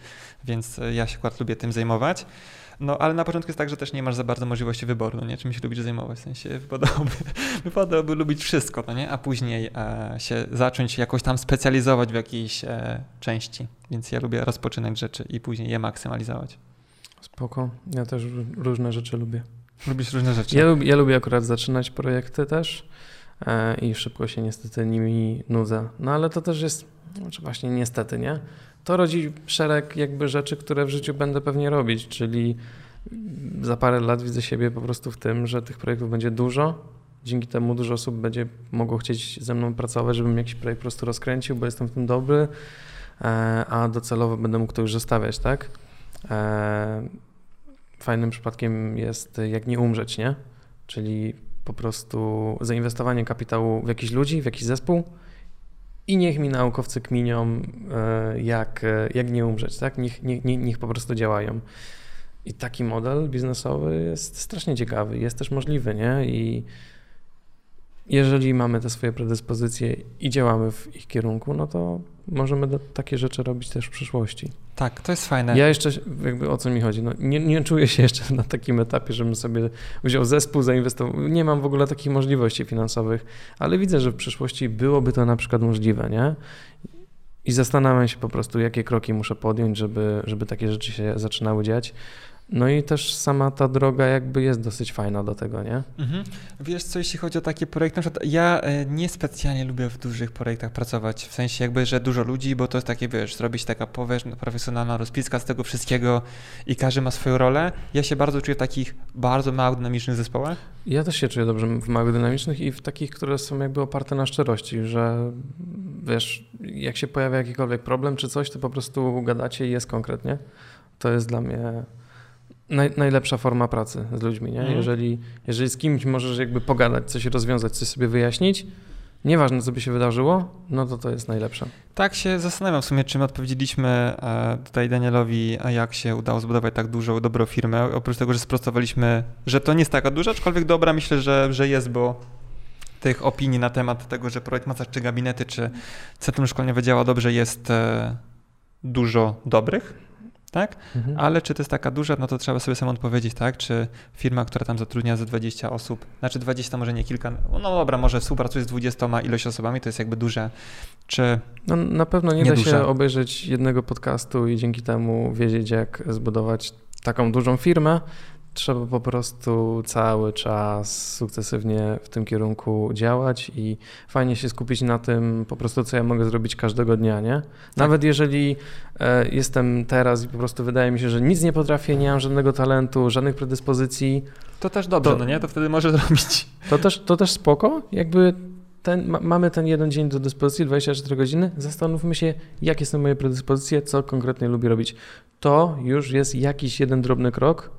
więc ja się akurat lubię tym zajmować. No, ale na początku jest tak, że też nie masz za bardzo możliwości wyboru, no nie, czym się lubisz zajmować, w sensie wypadałoby, wypadałoby lubić wszystko, no nie, a później e, się zacząć jakoś tam specjalizować w jakiejś e, części, więc ja lubię rozpoczynać rzeczy i później je maksymalizować. Spoko. Ja też ró- różne rzeczy lubię. Lubisz różne rzeczy. Ja, lubię, ja lubię akurat zaczynać projekty też e, i szybko się niestety nimi nudzę. No ale to też jest, znaczy właśnie niestety, nie? To rodzi szereg jakby rzeczy, które w życiu będę pewnie robić, czyli za parę lat widzę siebie po prostu w tym, że tych projektów będzie dużo. Dzięki temu dużo osób będzie mogło chcieć ze mną pracować, żebym jakiś projekt po prostu rozkręcił, bo jestem w tym dobry, e, a docelowo będę mógł to już zostawiać, tak? E, Fajnym przypadkiem jest jak nie umrzeć, nie? Czyli po prostu zainwestowanie kapitału w jakiś ludzi, w jakiś zespół i niech mi naukowcy kminią, e, jak, e, jak nie umrzeć, tak? Niech, niech, po prostu działają. I taki model biznesowy jest strasznie ciekawy, jest też możliwy, nie? I jeżeli mamy te swoje predyspozycje i działamy w ich kierunku, no to możemy takie rzeczy robić też w przyszłości. Tak, to jest fajne. Ja jeszcze, jakby o co mi chodzi, no, nie, nie czuję się jeszcze na takim etapie, żebym sobie wziął zespół, zainwestował. Nie mam w ogóle takich możliwości finansowych, ale widzę, że w przyszłości byłoby to na przykład możliwe, nie? I zastanawiam się po prostu, jakie kroki muszę podjąć, żeby, żeby takie rzeczy się zaczynały dziać. No i też sama ta droga jakby jest dosyć fajna do tego, nie? Mhm. Wiesz co, jeśli chodzi o takie projekty, na przykład ja e, niespecjalnie lubię w dużych projektach pracować, w sensie jakby, że dużo ludzi, bo to jest takie, wiesz, zrobić taka powiesz, profesjonalna rozpiska z tego wszystkiego i każdy ma swoją rolę. Ja się bardzo czuję w takich bardzo małych, dynamicznych zespołach. Ja też się czuję dobrze w małych, dynamicznych i w takich, które są jakby oparte na szczerości, że wiesz, jak się pojawia jakikolwiek problem czy coś, to po prostu gadacie i jest konkretnie. To jest dla mnie naj, najlepsza forma pracy z ludźmi, nie? Mhm. Jeżeli, jeżeli z kimś możesz jakby pogadać, coś rozwiązać, coś sobie wyjaśnić, nieważne co by się wydarzyło, no to to jest najlepsze. Tak się zastanawiam w sumie, czy my odpowiedzieliśmy e, tutaj Danielowi, a jak się udało zbudować tak dużą, dobrą firmę. Oprócz tego, że sprostowaliśmy, że to nie jest taka duża, aczkolwiek dobra, myślę, że, że jest, bo tych opinii na temat tego, że projekt Macasz czy gabinety, czy centrum szkoleniowe działa dobrze, jest e, dużo dobrych. Tak? Mhm. Ale czy to jest taka duża, no to trzeba sobie sam odpowiedzieć, tak? Czy firma, która tam zatrudnia ze 20 osób, znaczy 20 może nie kilka, no dobra, może współpracuje z 20 ilość osobami, to jest jakby duże. Czy No, na pewno nie, Nie da się obejrzeć jednego podcastu i dzięki temu wiedzieć, jak zbudować taką dużą firmę. Trzeba po prostu cały czas sukcesywnie w tym kierunku działać i fajnie się skupić na tym, po prostu co ja mogę zrobić każdego dnia, nie? Nawet jeżeli e, jestem teraz i po prostu wydaje mi się, że nic nie potrafię, nie mam żadnego talentu, żadnych predyspozycji, to też dobrze, To- no nie? To wtedy może zrobić. to też, to też spoko. Jakby ten, ma, mamy ten jeden dzień do dyspozycji, 24 godziny. Zastanówmy się, jakie są moje predyspozycje, co konkretnie lubię robić. To już jest jakiś jeden drobny krok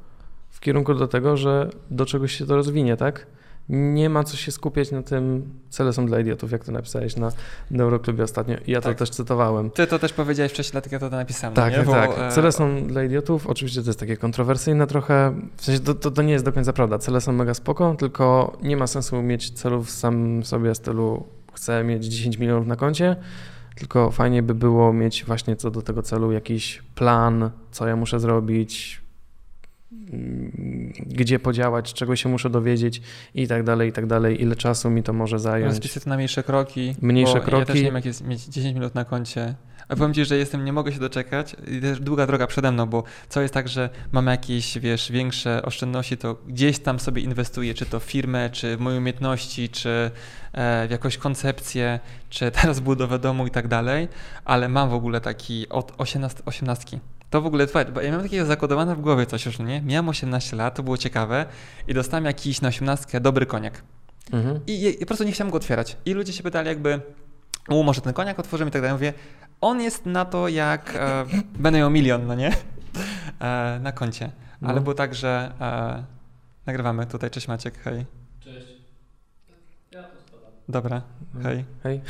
w kierunku do tego, że do czegoś się to rozwinie, tak? Nie ma co się skupiać na tym, cele są dla idiotów, jak to napisałeś na Neuroklubie ostatnio. Ja to Tak. też cytowałem. Ty to też powiedziałeś wcześniej, dlatego ja to napisałem. Tak, tak, Bo, tak. e, Cele są dla idiotów. Oczywiście to jest takie kontrowersyjne trochę. W sensie to, to, to nie jest do końca prawda. Cele są mega spoko, tylko nie ma sensu mieć celów sam sobie stylu chcę mieć 10 milionów na koncie, tylko fajnie by było mieć właśnie co do tego celu jakiś plan, co ja muszę zrobić, gdzie podziałać, czego się muszę dowiedzieć i tak dalej, i tak dalej, ile czasu mi to może zająć. Rozpisać na mniejsze kroki. Mniejsze bo Ja kroki. też nie wiem, jak jest mieć 10 minut na koncie. A powiem ci, że jestem, nie mogę się doczekać też długa droga przede mną, bo co jest tak, że mamy jakieś, wiesz, większe oszczędności, to gdzieś tam sobie inwestuję, czy to w firmę, czy w moje umiejętności, czy e, w jakąś koncepcję, czy teraz budowę domu i tak dalej, ale mam w ogóle taki od 18, 18. To w ogóle, słuchaj, bo ja miałem takiego zakodowane w głowie coś już, no nie? Miałem 18 lat, to było ciekawe i dostałem jakiś na 18 dobry koniak. Mhm. I ja po prostu nie chciałem go otwierać. I ludzie się pytali jakby, u, może ten koniak otworzymy i tak dalej. Mówię, on jest na to, jak e, będę miał milion, no nie? E, na koncie. Ale No. było tak, że e, nagrywamy tutaj. Cześć Maciek, hej. Dobra, hej, Hej.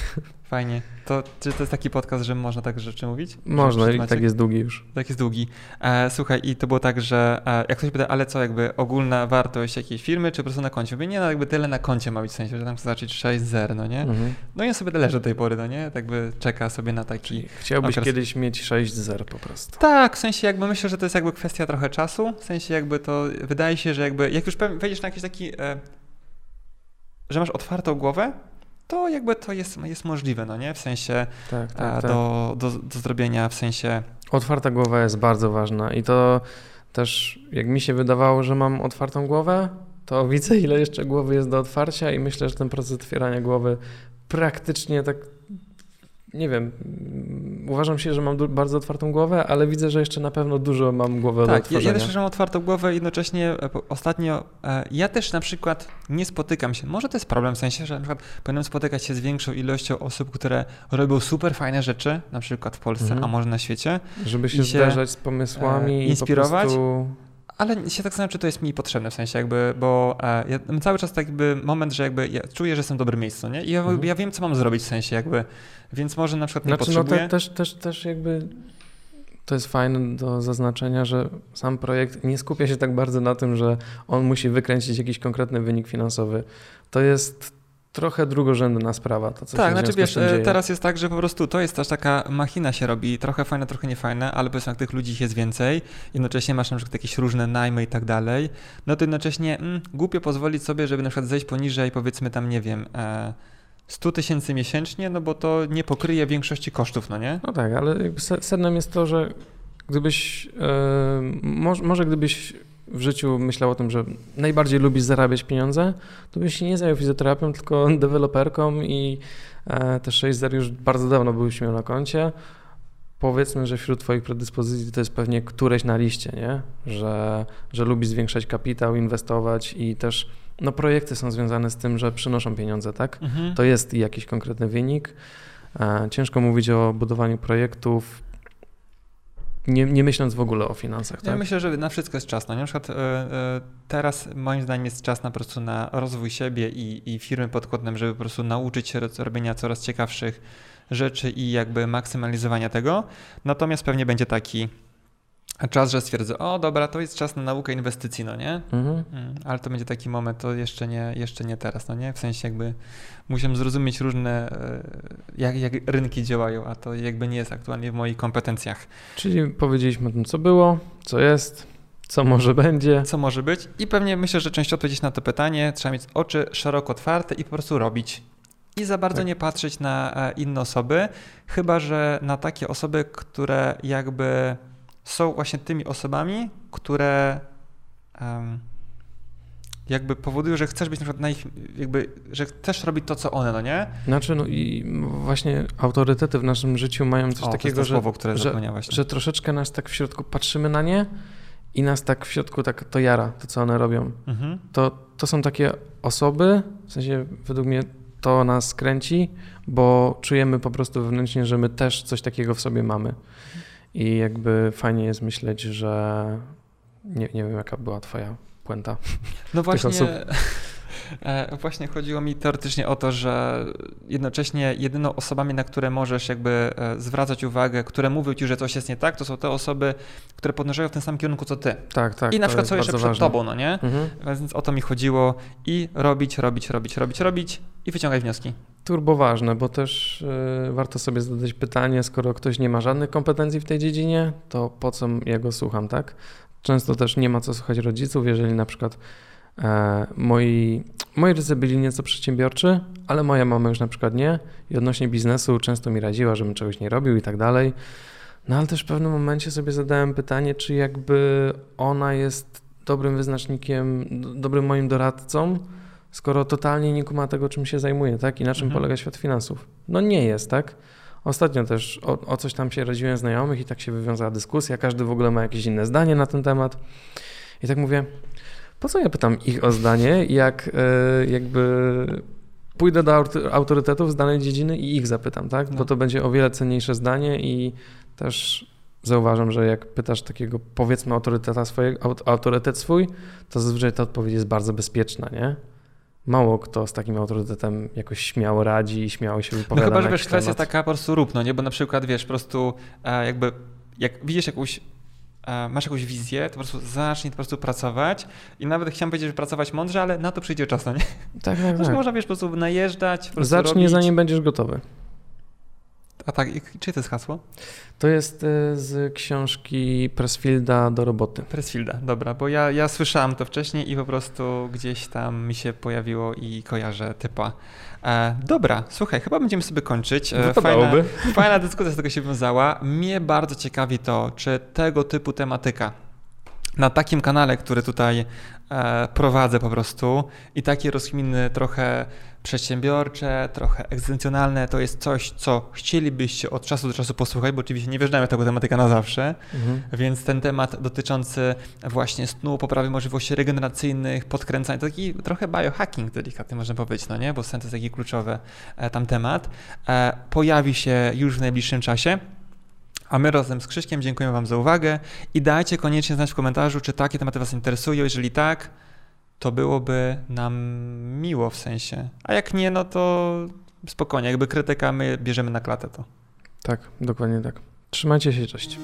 fajnie. To czy to jest taki podcast, że można tak rzeczy mówić? Można, i tak jest długi już. Tak jest długi. E, słuchaj, i to było tak, że e, jak ktoś pyta, ale co, jakby ogólna wartość jakiejś firmy, czy po prostu na koncie? Mówię, nie, no jakby tyle na koncie ma być, w sensie, że tam chce zacząć 6-0, no nie? Mhm. No i on sobie leży do tej pory, no nie? Tak by czeka sobie na taki... Chciałbyś okres. kiedyś mieć 6-0 po prostu. Tak, w sensie jakby myślę, że to jest jakby kwestia trochę czasu, w sensie jakby to, wydaje się, że jakby, jak już wejdziesz na jakiś taki, e, że masz otwartą głowę, to jakby to jest, jest możliwe, no nie? W sensie Tak, tak, tak. do, do, do zrobienia, w sensie... Otwarta głowa jest bardzo ważna i to też, jak mi się wydawało, że mam otwartą głowę, to widzę, ile jeszcze głowy jest do otwarcia i myślę, że ten proces otwierania głowy praktycznie tak, nie wiem, mm, uważam się, że mam bardzo otwartą głowę, ale widzę, że jeszcze na pewno dużo mam głowę do Tak, ja, otworzenia. ja też mam otwartą głowę, jednocześnie e, ostatnio e, ja też na przykład nie spotykam się, może to jest problem w sensie, że na przykład powinienem spotykać się z większą ilością osób, które robią super fajne rzeczy, na przykład w Polsce, Mhm. a może na świecie, Żeby się, się, zderzać z pomysłami e, i inspirować. po prostu... ale się tak zastanawiam, czy to jest mi potrzebne w sensie jakby, bo e, ja cały czas tak jakby moment, że jakby ja czuję, że jestem w dobrym miejscu, nie? I ja, Mhm. ja wiem, co mam zrobić w sensie jakby, więc może na przykład nie Znaczy, no potrzebuję. te, też, też, też jakby to jest fajne do zaznaczenia, że sam projekt nie skupia się tak bardzo na tym, że on musi wykręcić jakiś konkretny wynik finansowy. To jest trochę drugorzędna sprawa. To, co Tak, się znaczy wiesz, e, teraz jest tak, że po prostu to jest też taka machina się robi, trochę fajna, trochę niefajna, ale powiedzmy jak tych ludzi jest więcej, jednocześnie masz na przykład jakieś różne najmy i tak dalej, no to jednocześnie mm, głupio pozwolić sobie, żeby na przykład zejść poniżej powiedzmy tam, nie wiem, e, 100 tysięcy miesięcznie, no bo to nie pokryje większości kosztów, no nie? No tak, ale sednem jest to, że Gdybyś, yy, może, może gdybyś w życiu myślał o tym, że najbardziej lubisz zarabiać pieniądze, to byś się nie zajął fizjoterapią, tylko deweloperką i e, te 6 zer już bardzo dawno byłeś miał na koncie. Powiedzmy, że wśród Twoich predyspozycji to jest pewnie któreś na liście, nie? Że, że lubisz zwiększać kapitał, inwestować i też no, projekty są związane z tym, że przynoszą pieniądze, tak? Mhm. To jest jakiś konkretny wynik. E, ciężko mówić o budowaniu projektów, nie, nie myśląc w ogóle o finansach. Ja tak? myślę, że na wszystko jest czas. No, na przykład e, e, teraz moim zdaniem jest czas na po prostu na rozwój siebie i, i firmy pod kątem, żeby po prostu nauczyć się robienia coraz ciekawszych rzeczy i jakby maksymalizowania tego. Natomiast pewnie będzie taki czas, że stwierdzę, o dobra, to jest czas na naukę inwestycji, no nie? Mhm. Mm, ale to będzie taki moment, to jeszcze nie, jeszcze nie teraz, no nie? W sensie jakby musimy zrozumieć różne, e, jak, jak rynki działają, a to jakby nie jest aktualnie w moich kompetencjach. Czyli powiedzieliśmy o tym, co było, co jest, co może będzie. Co może być i pewnie myślę, że część odpowiedzieć na to pytanie trzeba mieć oczy szeroko otwarte i po prostu robić. I za bardzo tak. nie patrzeć na e, inne osoby, chyba że na takie osoby, które jakby są właśnie tymi osobami, które um, jakby powodują, że chcesz być na przykład na ich, jakby, że chcesz robić to, co one, no nie? Znaczy, no i właśnie autorytety w naszym życiu mają coś o, takiego, to że, słowo, które że, że troszeczkę nas tak w środku patrzymy na nie i nas tak w środku tak to jara, to co one robią. Mhm. To, to są takie osoby, w sensie według mnie to nas kręci, bo czujemy po prostu wewnętrznie, że my też coś takiego w sobie mamy. I jakby fajnie jest myśleć, że nie, nie wiem, jaka była twoja puenta. No właśnie, właśnie chodziło mi teoretycznie o to, że jednocześnie jedyną osobami, na które możesz jakby e, zwracać uwagę, które mówią ci, że coś jest nie tak, to są te osoby, które podążają w tym samym kierunku co ty. Tak, tak. I na przykład są jeszcze przed ważne. tobą, no nie? Mhm. Więc o to mi chodziło i robić, robić, robić, robić, robić i wyciągać wnioski. Turbo ważne, bo też yy, warto sobie zadać pytanie, skoro ktoś nie ma żadnych kompetencji w tej dziedzinie, to po co ja go słucham, tak? Często też nie ma co słuchać rodziców, jeżeli na przykład e, moi, moi rodzice byli nieco przedsiębiorczy, ale moja mama już na przykład nie i odnośnie biznesu często mi radziła, żebym czegoś nie robił i tak dalej. No ale też w pewnym momencie sobie zadałem pytanie, czy jakby ona jest dobrym wyznacznikiem, dobrym moim doradcą, skoro totalnie nie kuma tego, czym się zajmuje, tak? I na czym mhm. polega świat finansów. No nie jest, tak? Ostatnio też o, o, coś tam się radziłem znajomych i tak się wywiązała dyskusja, każdy w ogóle ma jakieś inne zdanie na ten temat. I tak mówię, po co ja pytam ich o zdanie, jak e, jakby pójdę do autorytetów z danej dziedziny i ich zapytam, tak? Bo no. to będzie o wiele cenniejsze zdanie i też zauważam, że jak pytasz takiego powiedzmy autoryteta swojego, autorytet swój, to zazwyczaj ta odpowiedź jest bardzo bezpieczna, nie? mało kto z takim autorytetem jakoś śmiało radzi i śmiało się wypowiada. No chyba, że wiesz, kwestia jest taka po prostu rób, no nie? Bo na przykład wiesz, po prostu e, jakby jak widzisz jakąś masz jakąś wizję, to po prostu zacznij po prostu pracować i nawet chciałem powiedzieć, że pracować mądrze, ale na to przyjdzie czas, no nie? Tak, tak, tak. można, wiesz, po prostu najeżdżać, po prostu Zacznij robić. zanim będziesz gotowy. A tak, czy to jest hasło? To jest e, z książki Pressfielda do roboty. Pressfielda, dobra, bo ja, ja słyszałem to wcześniej i po prostu gdzieś tam mi się pojawiło i kojarzę typa. E, dobra, słuchaj, chyba będziemy sobie kończyć. E, fajna, fajna dyskusja z tego się wiązała. Mnie bardzo ciekawi to, czy tego typu tematyka na takim kanale, który tutaj prowadzę po prostu i takie rozkminy trochę przedsiębiorcze, trochę egzystencjonalne, to jest coś, co chcielibyście od czasu do czasu posłuchać, bo oczywiście nie wjeżdżamy w tego tematyka na zawsze, mhm. więc ten temat dotyczący właśnie snu, poprawy możliwości regeneracyjnych, podkręcania, to taki trochę biohacking delikatny można powiedzieć, no nie, bo sen to jest taki kluczowy e, tam temat, e, pojawi się już w najbliższym czasie. A my razem z Krzyśkiem dziękujemy Wam za uwagę i dajcie koniecznie znać w komentarzu, czy takie tematy Was interesują. Jeżeli tak, to byłoby nam miło w sensie. A jak nie, no to spokojnie, jakby krytyka my bierzemy na klatę to. Tak, dokładnie tak. Trzymajcie się, cześć.